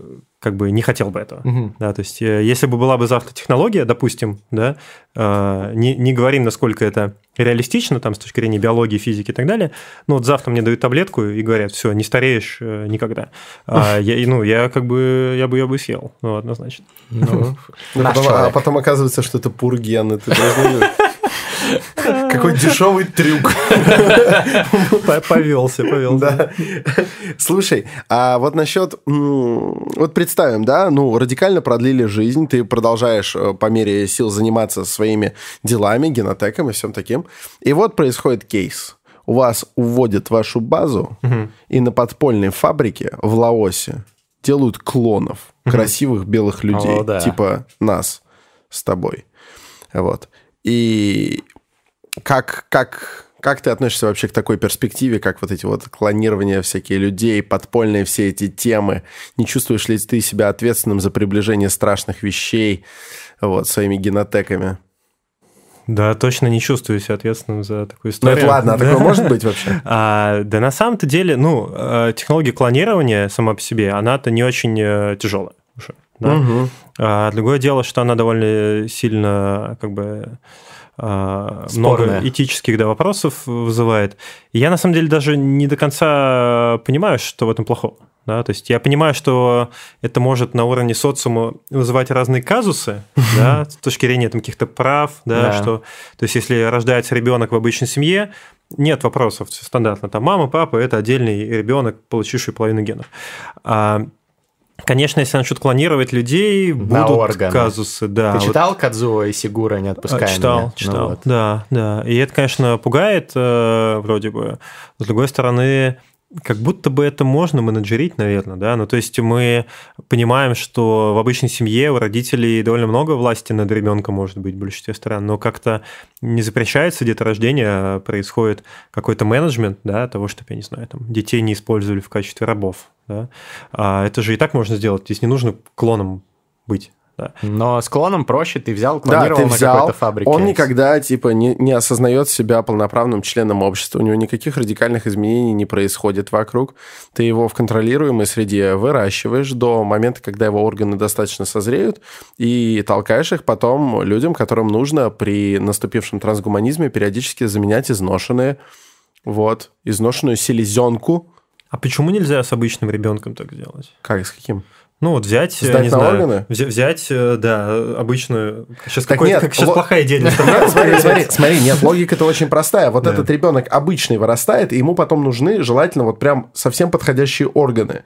как бы не хотел бы этого. Да, то есть, э, если бы была бы завтра технология, допустим, да, э, не, не говорим, насколько это реалистично, там, с точки зрения биологии, физики и так далее, но вот завтра мне дают таблетку и говорят, все, не стареешь э, никогда. А я, ну, я как бы, я бы ее бы съел, ну, однозначно. Ну, Ну, потом- а потом оказывается, что это пурген. Это должно- Какой дешевый трюк. Повелся, повелся. Слушай, а вот насчет... Вот представим, да, ну, радикально продлили жизнь, ты продолжаешь э, по мере сил заниматься своими делами, генотеком и всем таким. И вот происходит кейс. У вас уводят вашу базу, и на подпольной фабрике в Лаосе делают клонов красивых белых людей, О, да. типа нас с тобой. Вот. И как, как, как ты относишься вообще к такой перспективе, как вот эти вот клонирования всякие людей, подпольные все эти темы? Не чувствуешь ли ты себя ответственным за приближение страшных вещей вот, своими генотеками? Да, точно не чувствую себя ответственным за такую Ну историю. это ладно, а такое может быть вообще? А, да на самом-то деле, ну, э, технология клонирования сама по себе, она-то не очень э, тяжелая уже. да. Мгм. А другое дело, что она довольно сильно как бы Спорная. много этических да, вопросов вызывает. И я на самом деле даже не до конца понимаю, что в этом плохого. Да? То есть я понимаю, что это может на уровне социума вызывать разные казусы, да, с точки зрения там, каких-то прав, да, Да. что, то есть если рождается ребенок в обычной семье, нет вопросов стандартно. Там мама, папа – это отдельный ребенок, получивший половину генов. А, Конечно, если начнут клонировать людей, На будут органы. казусы, да. Ты вот. читал Кадзуо и Сигура «Не отпускай А, Читал, меня»? Ну читал, вот. да, да. И это, конечно, пугает э, вроде бы. С другой стороны, как будто бы это можно менеджерить, наверное, да. Ну, то есть мы понимаем, что в обычной семье у родителей довольно много власти над ребенком может быть в большинстве стран, но как-то не запрещается деторождение, а происходит какой-то менеджмент, да, того, чтобы, я не знаю, там, детей не использовали в качестве рабов, да. А это же и так можно сделать, здесь не нужно клоном быть. Да. Но с клоном проще, ты взял, Да, клонировал ты на взял, какой-то фабрике. он никогда, типа, не, не осознает себя полноправным членом общества, у него никаких радикальных изменений не происходит вокруг, ты его в контролируемой среде выращиваешь до момента, когда его органы достаточно созреют, и толкаешь их потом людям, которым нужно при наступившем трансгуманизме периодически заменять изношенные, вот, изношенную селезенку. А почему нельзя с обычным ребенком так сделать? Как, с каким? Ну вот взять, Сдать не на знаю, органы? взя- взять, э, да, обычную. Сейчас Так нет, как сейчас ло- плохая идея. Нет, смотри, смотри, смотри, нет, логика-то очень простая. Вот Да. этот ребенок обычный вырастает, и ему потом нужны желательно вот прям совсем подходящие органы.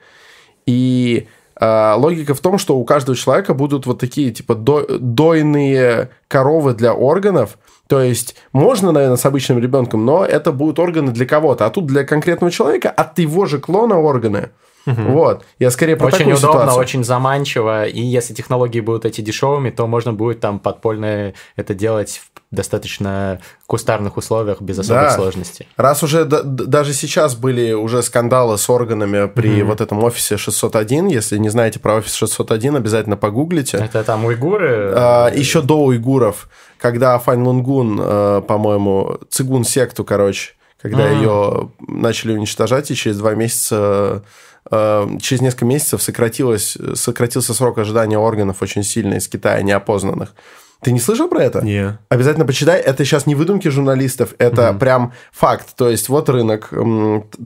И э, логика в том, что у каждого человека будут вот такие типа до- дойные коровы для органов. То есть можно, наверное, с обычным ребенком, но это будут органы для кого-то. А тут для конкретного человека от его же клона органы. Вот. Я скорее про Очень такую удобно, ситуацию. очень заманчиво, и если технологии будут эти дешевыми, то можно будет там подпольно это делать в достаточно кустарных условиях без особых Да. сложностей. Раз уже да- даже сейчас были уже скандалы с органами при вот этом офисе 601, если не знаете про офис 601, обязательно погуглите. Это там уйгуры. А, еще до уйгуров, когда Фань Лунгун, э, по-моему, цигун секту, короче, когда М. ее начали уничтожать, и через два месяца, через несколько месяцев сократилось, сократился срок ожидания органов очень сильно из Китая, неопознанных. Ты не слышал про это? Не. Обязательно почитай. Это сейчас не выдумки журналистов, это прям факт. То есть вот рынок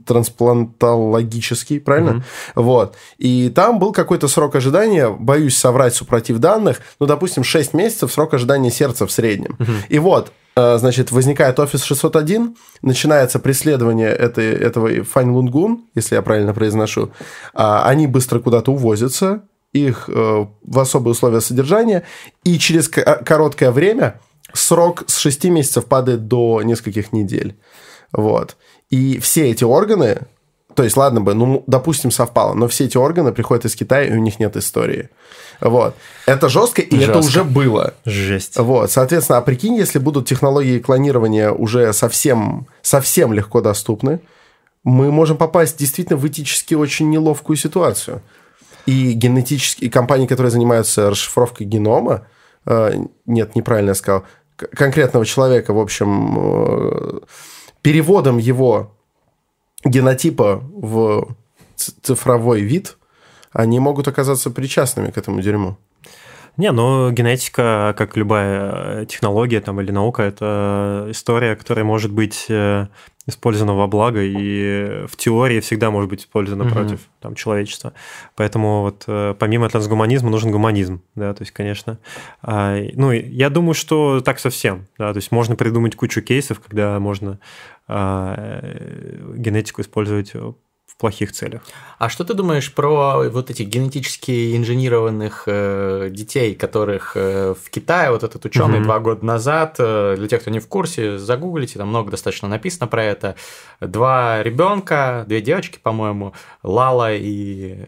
трансплантологический, правильно? Вот. И там был какой-то срок ожидания, боюсь соврать супротив данных, ну, допустим, 6 месяцев срок ожидания сердца в среднем. И вот, значит, возникает офис 601, начинается преследование этой, этого Фань Лунгун, если я правильно произношу. А, Они быстро куда-то увозятся, их э, в особые условия содержания, и через ко- короткое время срок с 6 месяцев падает до нескольких недель. Вот. И все эти органы, то есть, ладно бы, ну, допустим, совпало, но все эти органы приходят из Китая, и у них нет истории. Вот. Это жестко, и это Жестко. уже было. Жесть. Вот, соответственно, а прикинь, если будут технологии клонирования уже совсем, совсем легко доступны, мы можем попасть действительно в этически очень неловкую ситуацию. И генетические и компании, которые занимаются расшифровкой генома, э, нет, неправильно я сказал, конкретного человека, в общем, э, переводом его генотипа в цифровой вид, они могут оказаться причастными к этому дерьму. Не, ну генетика, как любая э, технология там, или наука, это история, которая может быть э, использована во благо и в теории всегда может быть использована Мгм. против там, человечества. Поэтому вот э, помимо трансгуманизма нужен гуманизм, да, то есть, конечно. а, ну, я думаю, что так совсем, да, то есть можно придумать кучу кейсов, когда можно а, генетику использовать плохих целях. А что ты думаешь про вот этих генетически инженированных э, детей, которых э, в Китае вот этот ученый Мгм. два года назад, э, для тех, кто не в курсе, загуглите, там много достаточно написано про это. Два ребенка, две девочки, по-моему, Лала и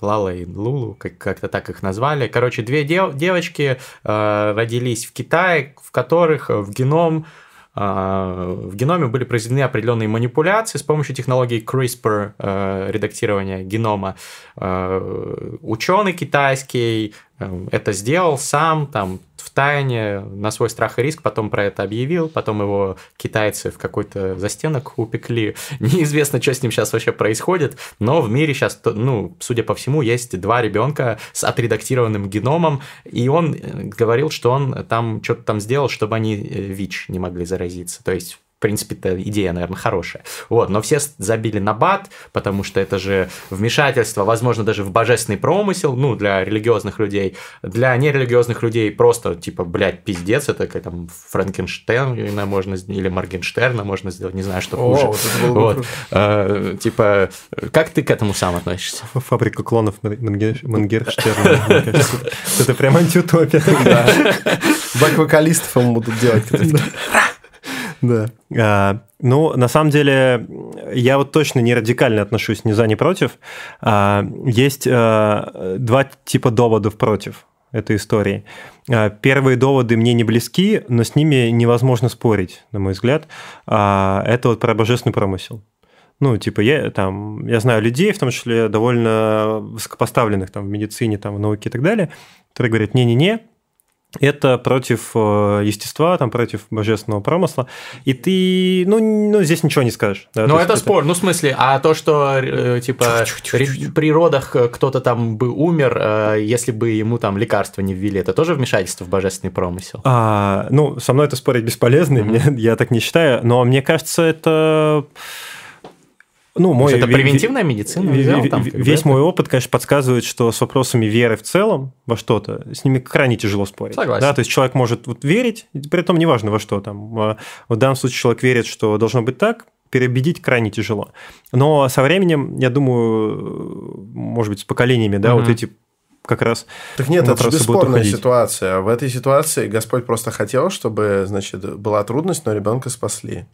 Лала и Лулу, как- как-то так их назвали. Короче, две дев- девочки э, родились в Китае, в которых в геном в геноме были произведены определенные манипуляции с помощью технологии CRISPR э, редактирования генома. Э, Ученый китайский э, это сделал сам, там, в тайне, на свой страх и риск, потом про это объявил, потом его китайцы в какой-то застенок упекли. Неизвестно, что с ним сейчас вообще происходит, но в мире сейчас, ну, судя по всему, есть два ребенка с отредактированным геномом, и он э, говорил, что он там что-то там сделал, чтобы они э, ВИЧ не могли заразиться. То есть принципе-то идея, наверное, хорошая. Вот, но все забили на бат, потому что это же вмешательство, возможно, даже в божественный промысел, ну, для религиозных людей. Для нерелигиозных людей просто, типа, блядь, пиздец, это как там Франкенштейна можно сделать, или Моргенштерна можно сделать, не знаю, что хуже. вот это было бы Вот. Э, Типа, как ты к этому сам относишься? Фабрика клонов Ман- Манге- Мангерштерна. Это прям антиутопия. Бэк-вокалистов ему будут делать. Да. А, ну, на самом деле, я вот точно не радикально отношусь ни за, ни против. А, есть а, два типа доводов против этой истории. А, Первые доводы мне не близки, но с ними невозможно спорить, на мой взгляд. А, Это вот про божественный промысел. Ну, типа, я, там, я знаю людей, в том числе довольно высокопоставленных там, в медицине, там, в науке и так далее, которые говорят, не-не-не, это против э, естества, там, против божественного промысла, и ты, ну, ну здесь ничего не скажешь. Да, ну, это, это спор, ну, в смысле, а то, что, э, типа, при родах кто-то там бы умер, э, если бы ему там лекарства не ввели, это тоже вмешательство в божественный промысел? А, ну, со мной это спорить бесполезно, mm-hmm. мне, я так не считаю, но мне кажется, это ну, мой, это превентивная медицина. Взял, там, весь мой опыт, конечно, подсказывает, что с вопросами веры в целом во что-то, с ними крайне тяжело спорить. Согласен. Да, то есть человек может вот верить, при этом неважно во что там. А, в данном случае человек верит, что должно быть так, переубедить крайне тяжело. Но со временем, я думаю, может быть, с поколениями, да, угу. вот эти как раз Так нет, это же бесспорная ситуация. В этой ситуации Господь просто хотел, чтобы, значит, была трудность, но ребенка спасли.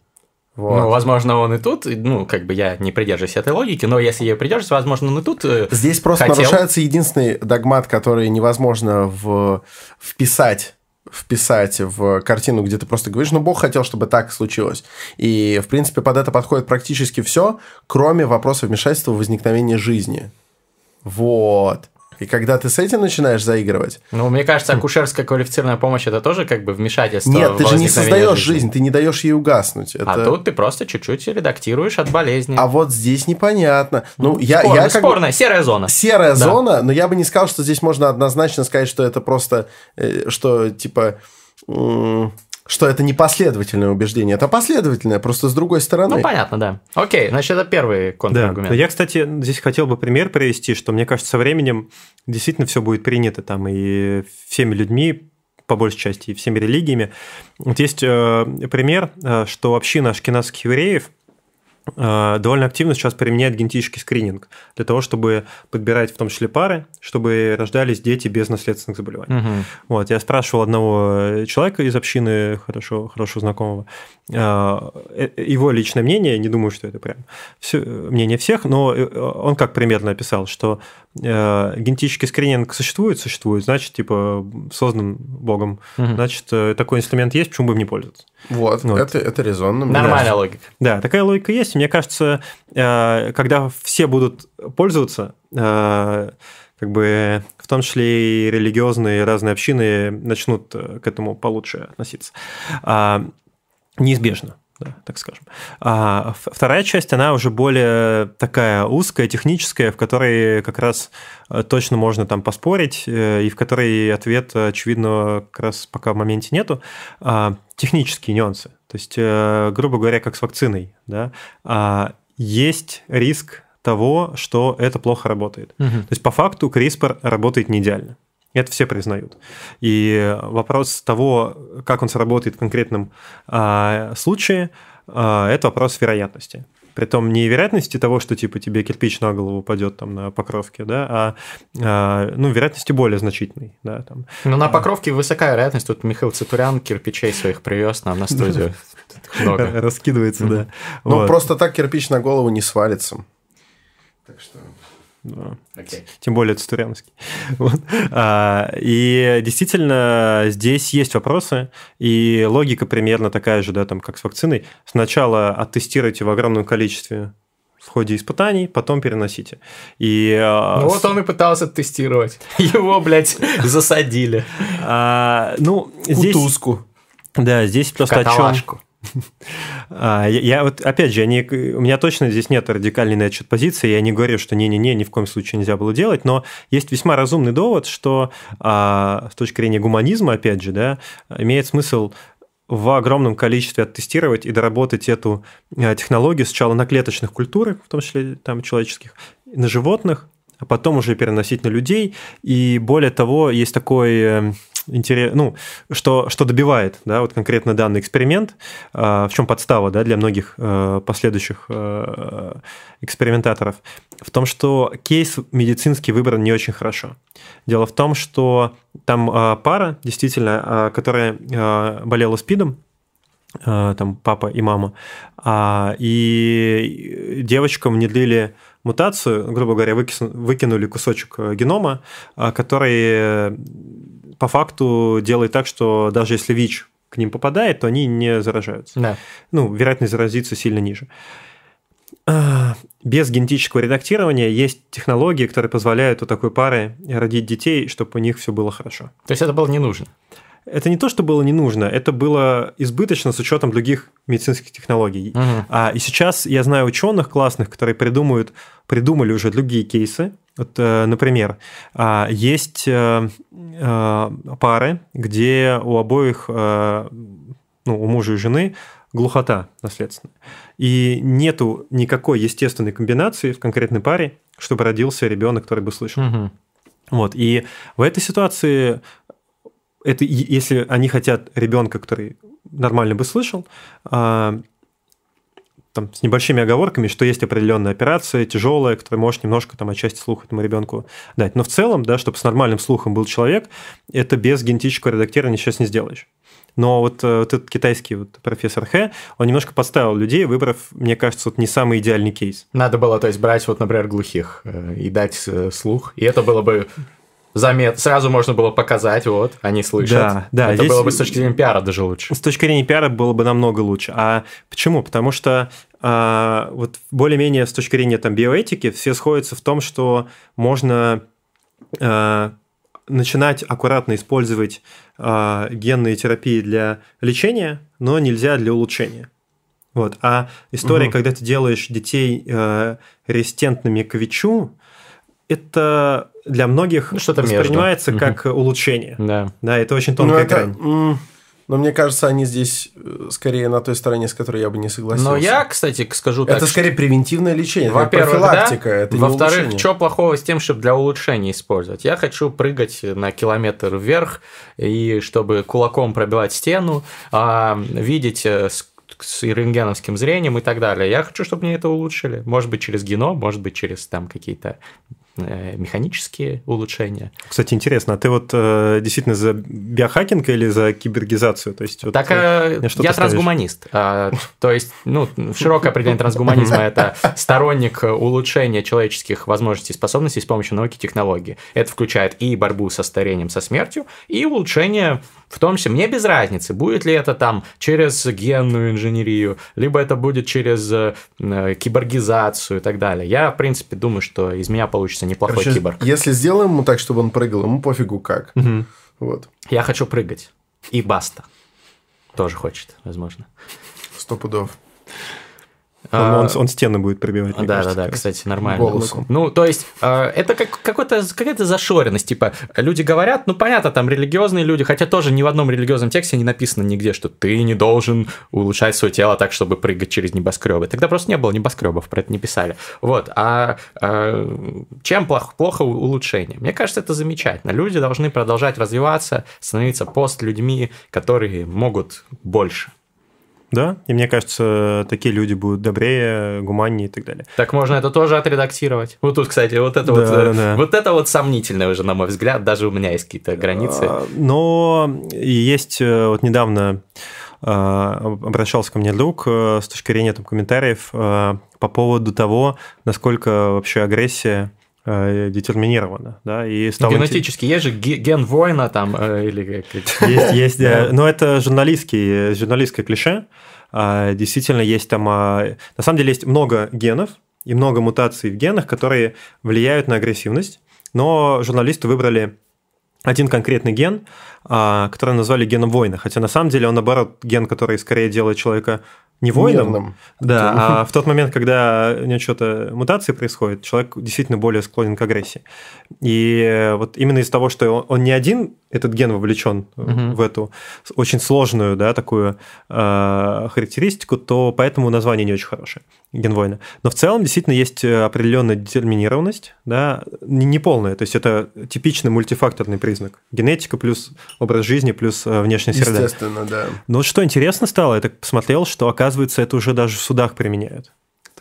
Вот. Ну, возможно, он и тут, ну, как бы я не придерживаюсь этой логики, но если я придерживаюсь, возможно, он и тут э, Здесь просто хотел... нарушается единственный догмат, который невозможно в... вписать вписать в картину, где ты просто говоришь, ну, Бог хотел, чтобы так случилось. И, в принципе, под это подходит практически все, кроме вопроса вмешательства в возникновение жизни. Вот. И когда ты с этим начинаешь заигрывать... Ну, мне кажется, акушерская квалифицированная помощь это тоже как бы вмешательство Нет, ты же не создаешь жизни. жизнь, ты не даешь ей угаснуть. А это... А тут ты просто чуть-чуть редактируешь от болезни. А вот здесь непонятно. Ну, я, спорно, я как спорная, бы... серая зона. Серая да. зона, но я бы не сказал, что здесь можно однозначно сказать, что это просто, э, что типа что это не последовательное убеждение, это последовательное, просто с другой стороны. Ну, понятно, да. Окей, значит, это первый контраргумент. Да. Я, кстати, здесь хотел бы пример привести, что мне кажется, со временем действительно все будет принято там и всеми людьми, по большей части, и всеми религиями. Вот есть э, пример, э, что община ашкенадских евреев – довольно активно сейчас применяет генетический скрининг для того, чтобы подбирать в том числе пары, чтобы рождались дети без наследственных заболеваний. Угу. Вот, я спрашивал одного человека из общины, хорошо, хорошо знакомого, э, э, его личное мнение, не думаю, что это прям все, мнение всех, но он как примерно описал, что генетический скрининг существует, существует, значит, типа, создан Богом, угу. значит, такой инструмент есть, почему бы им не пользоваться. Вот, вот. Это, это резонно. Нормальная да. логика. Да, такая логика есть. Мне кажется, э, когда все будут пользоваться, э, как бы в том числе и религиозные разные общины начнут э, к этому получше относиться. Неизбежно да, так скажем. А вторая часть, она уже более такая узкая, техническая, в которой как раз э, точно можно там поспорить, э, и в которой ответ, очевидно, как раз пока в моменте нету. А, технические нюансы. То есть, э, грубо говоря, как с вакциной, да, а, есть риск того, что это плохо работает. Угу. То есть, по факту, CRISPR работает не идеально. Это все признают. И вопрос того, как он сработает в конкретном а, случае, а, это вопрос вероятности. Притом не вероятности того, что типа тебе кирпич на голову упадет там на покровке, да, а, а ну, вероятности более значительной. Да, там. Ну, на покровке высокая вероятность. Тут Михаил Цитурян кирпичей своих привез нам на студию. Много. Раскидывается, да. Ну, просто так кирпич на голову не свалится. Так что... Да. Okay. Тем более это Стурянский. Вот. А, и действительно, здесь есть вопросы, и логика примерно такая же, да, там, как с вакциной. Сначала оттестируйте в огромном количестве в ходе испытаний, потом переносите. И, а, ну вот он и пытался тестировать. Его, блядь, засадили. А, ну, здесь... Кутузку. Да, здесь просто о чем... А, я, я вот, опять же, не, у меня точно здесь нет радикальной на этот позиции, я не говорю, что не-не-не, ни в коем случае нельзя было делать, но есть весьма разумный довод, что а, с точки зрения гуманизма, опять же, да, имеет смысл в огромном количестве оттестировать и доработать эту а, технологию сначала на клеточных культурах, в том числе там человеческих, на животных, а потом уже переносить на людей. И более того, есть такой э, интерес, ну, что, что добивает, да, вот конкретно данный эксперимент, а, в чем подстава, да, для многих э, последующих э, экспериментаторов, в том, что кейс медицинский выбран не очень хорошо. Дело в том, что там а, пара, действительно, а, которая болела СПИДом, там папа и мама, и девочкам внедрили мутацию, грубо говоря, выкинули кусочек генома, который по факту делает так, что даже если ВИЧ к ним попадает, то они не заражаются. Да. Ну, вероятность заразиться сильно ниже. а, без генетического редактирования есть технологии, которые позволяют у такой пары родить детей, чтобы у них все было хорошо. То есть это было не нужно? Это не то, что было не нужно, это было избыточно с учетом других медицинских технологий. Мгм. А, и сейчас я знаю ученых классных, которые придумают, придумали уже другие кейсы. Вот, э, например, а, есть э, э, пары, где у обоих, ну, у мужа и жены глухота наследственная. И нету никакой естественной комбинации в конкретной паре, чтобы родился ребенок, который бы слышал. Мгм. Вот. И в этой ситуации, это, если они хотят ребенка, который нормально бы слышал, а, там, с небольшими оговорками, что есть определенная операция, тяжелая, которая может немножко там отчасти слух этому ребенку дать. Но в целом, да, чтобы с нормальным слухом был человек, это без генетического редактирования сейчас не сделаешь. Но вот, э, вот этот китайский вот профессор Хэ, он немножко подставил людей, выбрав, мне кажется, вот не самый идеальный кейс. Надо было, то есть, брать вот, например, глухих э, и дать э, слух, и это было бы замет. Сразу можно было показать, вот, они слышат. Да, да, Это здесь- было бы с точки зрения пиара даже лучше. С точки зрения пиара было бы намного лучше. А почему? Потому что а, вот более-менее с точки зрения там, биоэтики все сходятся в том, что можно а, начинать аккуратно использовать а, генные терапии для лечения, но нельзя для улучшения. Вот. А история, Мгм. когда ты делаешь детей э, резистентными к ВИЧу, это для многих Ну, что-то между. воспринимается Мгм. как улучшение. Да. Да, это очень Ну, тонкая это, грань. м, но мне кажется, они здесь э, скорее на той стороне, с которой я бы не согласился. Но я, кстати, скажу так, Это что- скорее превентивное лечение, Во-первых, профилактика, да. это не Во-вторых, что плохого с тем, чтобы для улучшения использовать? Я хочу прыгать на километр вверх, и чтобы кулаком пробивать стену, а, видеть э, с, с рентгеновским зрением и так далее. Я хочу, чтобы мне это улучшили. Может быть, через геном, может быть, через там какие-то механические улучшения. Кстати, интересно, а ты вот э, действительно за биохакинг или за кибергизацию? То есть, вот, Так, э, э, я ставишь? трансгуманист. А, то есть, ну, широкое определение трансгуманизма – это сторонник улучшения человеческих возможностей и способностей с помощью науки и технологий. Это включает и борьбу со старением, со смертью, и улучшение в том числе. Мне без разницы, будет ли это там через генную инженерию, либо это будет через э, киборгизацию и так далее. Я, в принципе, думаю, что из меня получится неплохой Короче, киборг. Если сделаем ему так, чтобы он прыгал, ему пофигу как. Мгм. Вот. Я хочу прыгать. И баста. Тоже хочет, возможно. Сто пудов. Он, А, он- он стены будет пробивать. мне Да, кажется, да, да, кстати, нормально. Голосом. Ну, то есть, э, это как, какой-то, какая-то зашоренность. Типа, люди говорят, ну, понятно, там религиозные люди, хотя тоже ни в одном религиозном тексте не написано нигде, что ты не должен улучшать свое тело так, чтобы прыгать через небоскребы. Тогда просто не было небоскребов, про это не писали. Вот. А э, чем плохо, плохо улучшение? Мне кажется, это замечательно. Люди должны продолжать развиваться, становиться пост-людьми, которые могут больше. Да, и мне кажется, такие люди будут добрее, гуманнее и так далее. Так можно это тоже отредактировать. Вот тут, кстати, вот это Да, вот, э, да. вот это вот сомнительное уже, на мой взгляд. Даже у меня есть какие-то границы. А, Но есть э, вот недавно а, обращался ко мне друг э, с точки зрения там, комментариев э, по поводу того, насколько вообще агрессия э, детерминирована. Да, и стало интерес- Генетически есть же ге- ген воина там э, или Есть, есть, э, но это журналистский, журналистское клише. А, Действительно, есть там... а, На самом деле есть много генов и много мутаций в генах, которые влияют на агрессивность, но журналисты выбрали один конкретный ген, а, который назвали геном воина, хотя на самом деле он, наоборот, ген, который скорее делает человека не воином, Мирным. да, а в тот момент, когда у него что-то мутации происходит, человек действительно более склонен к агрессии. И э, вот именно из-за того, что он, он не один, этот ген вовлечен э, Мгм. в эту очень сложную, да, такую э, характеристику, то поэтому название не очень хорошее ген воина. Но в целом действительно есть э, определенная детерминированность, да, не, не полная, то есть это типичный мультифакторный признак. Генетика плюс образ жизни плюс э, внешняя среда. Естественно, да. Но что интересно стало, я так посмотрел, что оказывается это уже даже в судах применяют.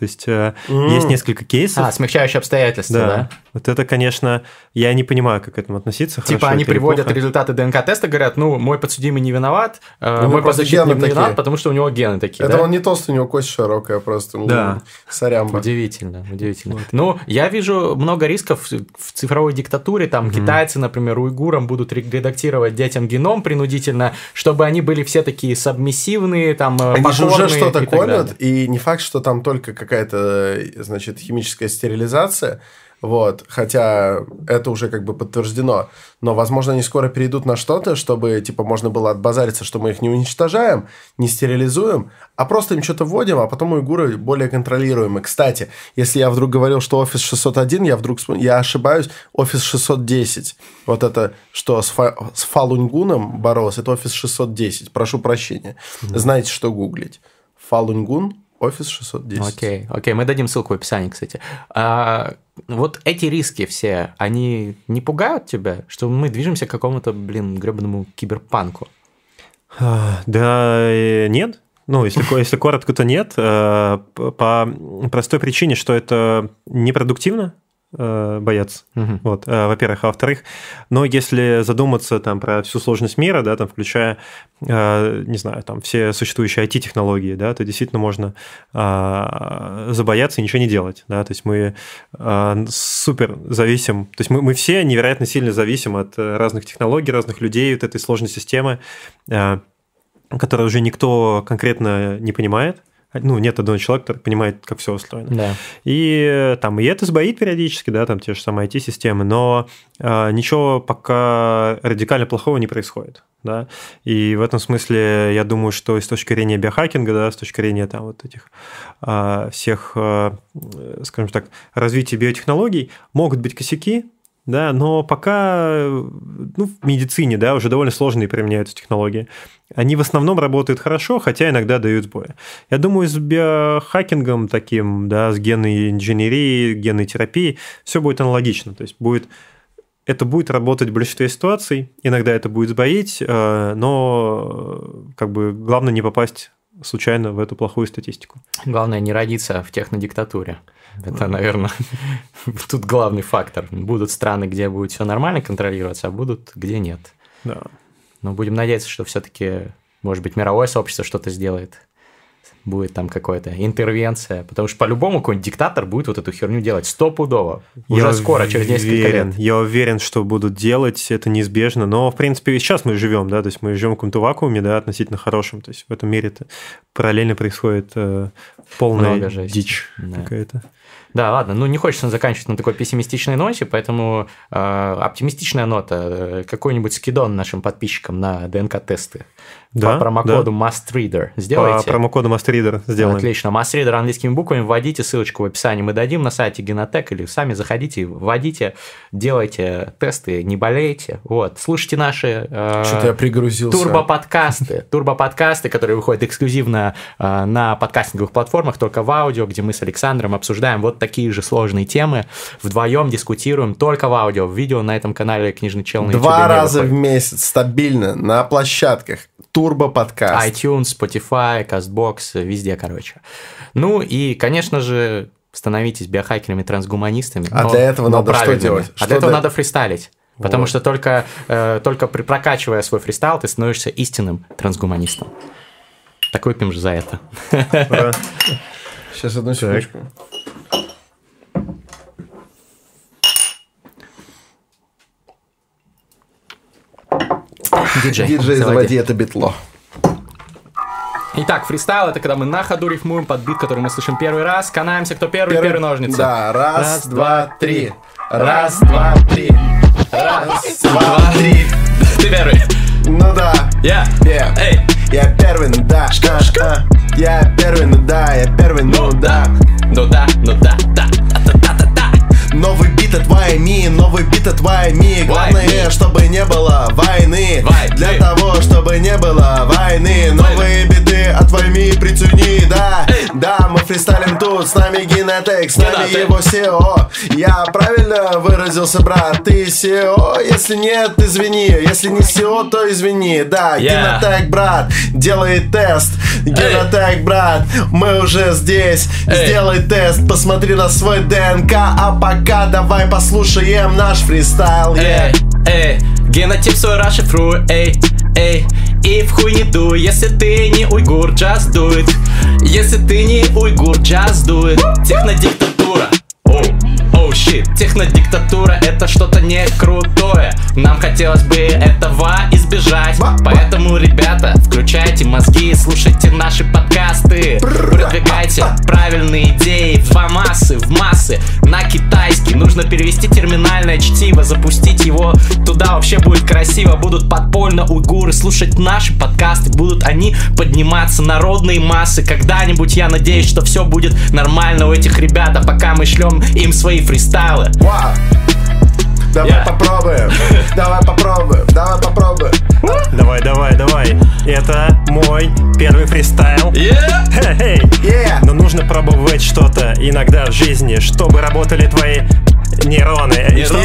То есть М. есть несколько кейсов. А, смягчающие обстоятельства, да. да? Вот это, конечно, я не понимаю, как к этому относиться. Типа хорошо они приводят плохо. результаты ДНК-теста, говорят, ну, мой подсудимый не виноват, э, него мой подзащитный не виноват, потому что у него гены такие, Это да? он не толстый, у него кость широкая просто. ну, Да. Сорямба. Удивительно, удивительно. Ну, я вижу много рисков в цифровой диктатуре. Там китайцы, например, уйгурам будут ре- редактировать детям геном принудительно, чтобы они были все такие сабмиссивные, там, э, Они же уже что-то колят, и не факт, что там только как какая-то, значит, химическая стерилизация, вот, хотя это уже как бы подтверждено. Но, возможно, они скоро перейдут на что-то, чтобы, типа, можно было отбазариться, что мы их не уничтожаем, не стерилизуем, а просто им что-то вводим, а потом уйгуры более контролируемы. Кстати, если я вдруг говорил, что офис 601, я вдруг я ошибаюсь, офис 610. Вот это, что с, фа... с Фалуньгуном боролся, это офис 610. Прошу прощения. Mm-hmm. Знаете, что гуглить. Фалуньгун Офис 610. Окей, окей, мы дадим ссылку в описании, кстати. А, вот эти риски все, они не пугают тебя, что мы движемся к какому-то, блин, гребаному киберпанку? А, да, нет. Ну, если, если коротко, то нет. Э, по простой причине, что это непродуктивно, э, бояться. Угу. Вот, э, во-первых. А во-вторых, но если задуматься там про всю сложность мира, да, там, включая, э, не знаю, там, все существующие IT-технологии, да, то действительно можно э, забояться и ничего не делать, да, то есть мы супер зависим, то есть мы, мы все невероятно сильно зависим от разных технологий, разных людей, вот этой сложной системы, которую уже никто конкретно не понимает, ну, нет одного человека, который понимает, как все устроено. Да. И там и это сбоит периодически, да, там те же самые IT-системы, но э, ничего пока радикально плохого не происходит. Да? И в этом смысле я думаю, что и с точки зрения биохакинга, да, с точки зрения там вот этих э, всех, э, скажем так, развития биотехнологий могут быть косяки, да, но пока ну, в медицине да, уже довольно сложные применяются технологии. Они в основном работают хорошо, хотя иногда дают сбои. Я думаю, с биохакингом таким, да, с генной инженерией, генной терапией, все будет аналогично. То есть будет это будет работать в большинстве ситуаций, иногда это будет сбоить, э, но как бы главное не попасть случайно в эту плохую статистику. Главное не родиться в технодиктатуре. Это, наверное, тут главный фактор. Будут страны, где будет все нормально контролироваться, а будут, где нет. Да. Но будем надеяться, что все-таки, может быть, мировое сообщество что-то сделает будет там какая-то интервенция, потому что по-любому какой-нибудь диктатор будет вот эту херню делать стопудово. Уже я скоро, через несколько уверен, лет. Я уверен, что будут делать, это неизбежно, но, в принципе, сейчас мы живем, да, то есть мы живем в каком-то вакууме, да, относительно хорошем, то есть в этом мире это параллельно происходит э, полная дичь да. какая-то. Да, ладно, ну не хочется заканчивать на такой пессимистичной ноте, поэтому э, оптимистичная нота, э, какой-нибудь скидон нашим подписчикам на ДНК-тесты. Да, по промокоду да. MustReader сделайте. По промокоду MustReader сделаем. Отлично. MustReader английскими буквами вводите ссылочку в описании. Мы дадим на сайте Генотек или сами заходите, вводите, делайте тесты, не болейте. Вот. Слушайте наши э, Что-то я пригрузился. турбо-подкасты. Турбо-подкасты, которые выходят эксклюзивно э, на подкастинговых платформах, только в аудио, где мы с Александром обсуждаем вот такие же сложные темы. Вдвоем дискутируем только в аудио. В видео на этом канале Книжный Чел на Два раза в месяц стабильно на площадках Турбо подкаст. iTunes, Spotify, CastBox, везде, короче. Ну и, конечно же, становитесь биохакерами, трансгуманистами. А но, для этого надо что делать? А для этого надо фристайлить. Вот. Потому что только, э, только прокачивая свой фристайл, ты становишься истинным трансгуманистом. Так выпьем же за это. Сейчас одну секундочку. Диджей. Диджей, заводи. заводи это битло. Итак, фристайл это когда мы на ходу рифмуем под бит, который мы слышим первый раз. Канаемся, кто первый, первый, первый ножницы. Да, раз, раз два, три. Раз, два, три. Раз, два, три. Ты первый. Ну да. Я. Yeah. Эй. Я первый, ну да. Шка, шка. Я первый, ну да. Я первый, ну да. Ну да, ну да, да. Новый бит от Вайми, новый бит от Вайми. Главное, чтобы не было войны. Для того, чтобы не было войны. Новые биты от Вайми прицени, да Да, мы фристайлим тут, с нами Генетек, с нами его SEO Я правильно выразился, брат, ты SEO? Если нет, извини, если не SEO, то извини. Да, Генетек, брат, делает тест. Генетек, брат, мы уже здесь. Сделай тест, посмотри на свой ДНК, а пока пока давай послушаем наш фристайл yeah. Эй, генотип свой расшифруй, эй, эй. И в хуй не дуй, если ты не уйгур, do it. Если ты не уйгур, do it. Технодиктатура, оу, оу, oh, щит Технодиктатура это что-то не крутое Нам хотелось бы этого избежать. Поэтому, ребята, включайте мозги, слушайте наши подкасты. Продвигайте правильные идеи в массы, в массы, на китайский. Нужно перевести терминальное чтиво, запустить его туда вообще будет красиво. Будут подпольно уйгуры слушать наши подкасты, будут они подниматься народные массы. Когда-нибудь я надеюсь, что все будет нормально у этих ребят, а пока мы шлем им свои фристайлы. Давай Yeah. попробуем, давай попробуем, давай попробуем. Давай, давай, давай. Это мой первый фристайл. Yeah! Хе-хей. Yeah. Но нужно пробовать что-то иногда в жизни, чтобы работали твои нейроны. Чтобы,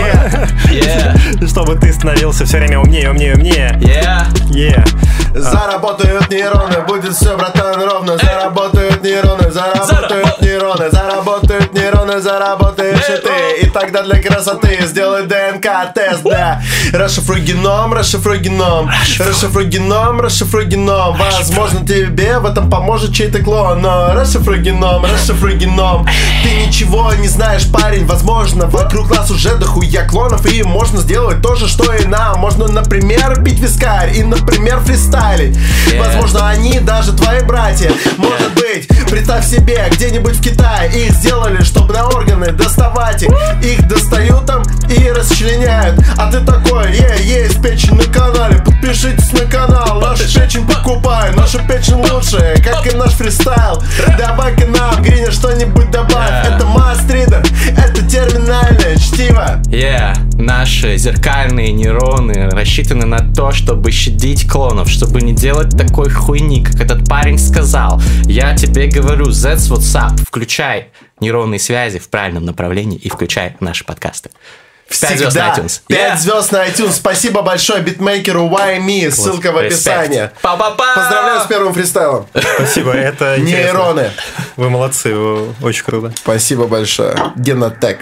Yeah! чтобы ты становился все время умнее, умнее, умнее. Yeah! Yeah. Заработают нейроны, будет все, братан, ровно. Заработают нейроны, заработают нейроны, заработают нейроны, заработаешь и ты. И тогда для красоты сделай ДНК-тест, да. Расшифруй геном, расшифруй геном, расшифруй геном, расшифруй геном. Возможно, тебе в этом поможет чей-то клон, но расшифруй геном, расшифруй геном. Ты ничего не знаешь, парень, возможно, вокруг нас уже дохуя клонов, и можно сделать то же, что и нам. Можно, например, пить вискарь и, например, фристайлить. Yeah. Возможно, они даже твои братья. Может быть, представь себе, где-нибудь в Китае их сделали, чтобы на органы доставать их. Их достают там и расчленяют. А ты такой, е, есть печень на канале, подпишитесь на канал. Нашу печень покупай, наша печень лучшая, как и наш фристайл. Давай-ка нам, Гриня, что-нибудь добавь. Это мастридер, это терминальное чтиво. Yeah. Наши зеркальные нейроны рассчитаны на то, чтобы щадить клонов, чтобы не делать такой хуйни, как этот парень сказал. Я тебе говорю, that's what's up. Включай нейронные связи в правильном направлении и включай наши подкасты. Пять звезд на iTunes. 5 Yeah. звезд на iTunes. Спасибо большое битмейкеру Why Me. Ссылка в описании. Па-па-па! Поздравляю с первым фристайлом. Спасибо, это. Нейроны. Вы молодцы, вы очень круто. Спасибо большое. Генотек.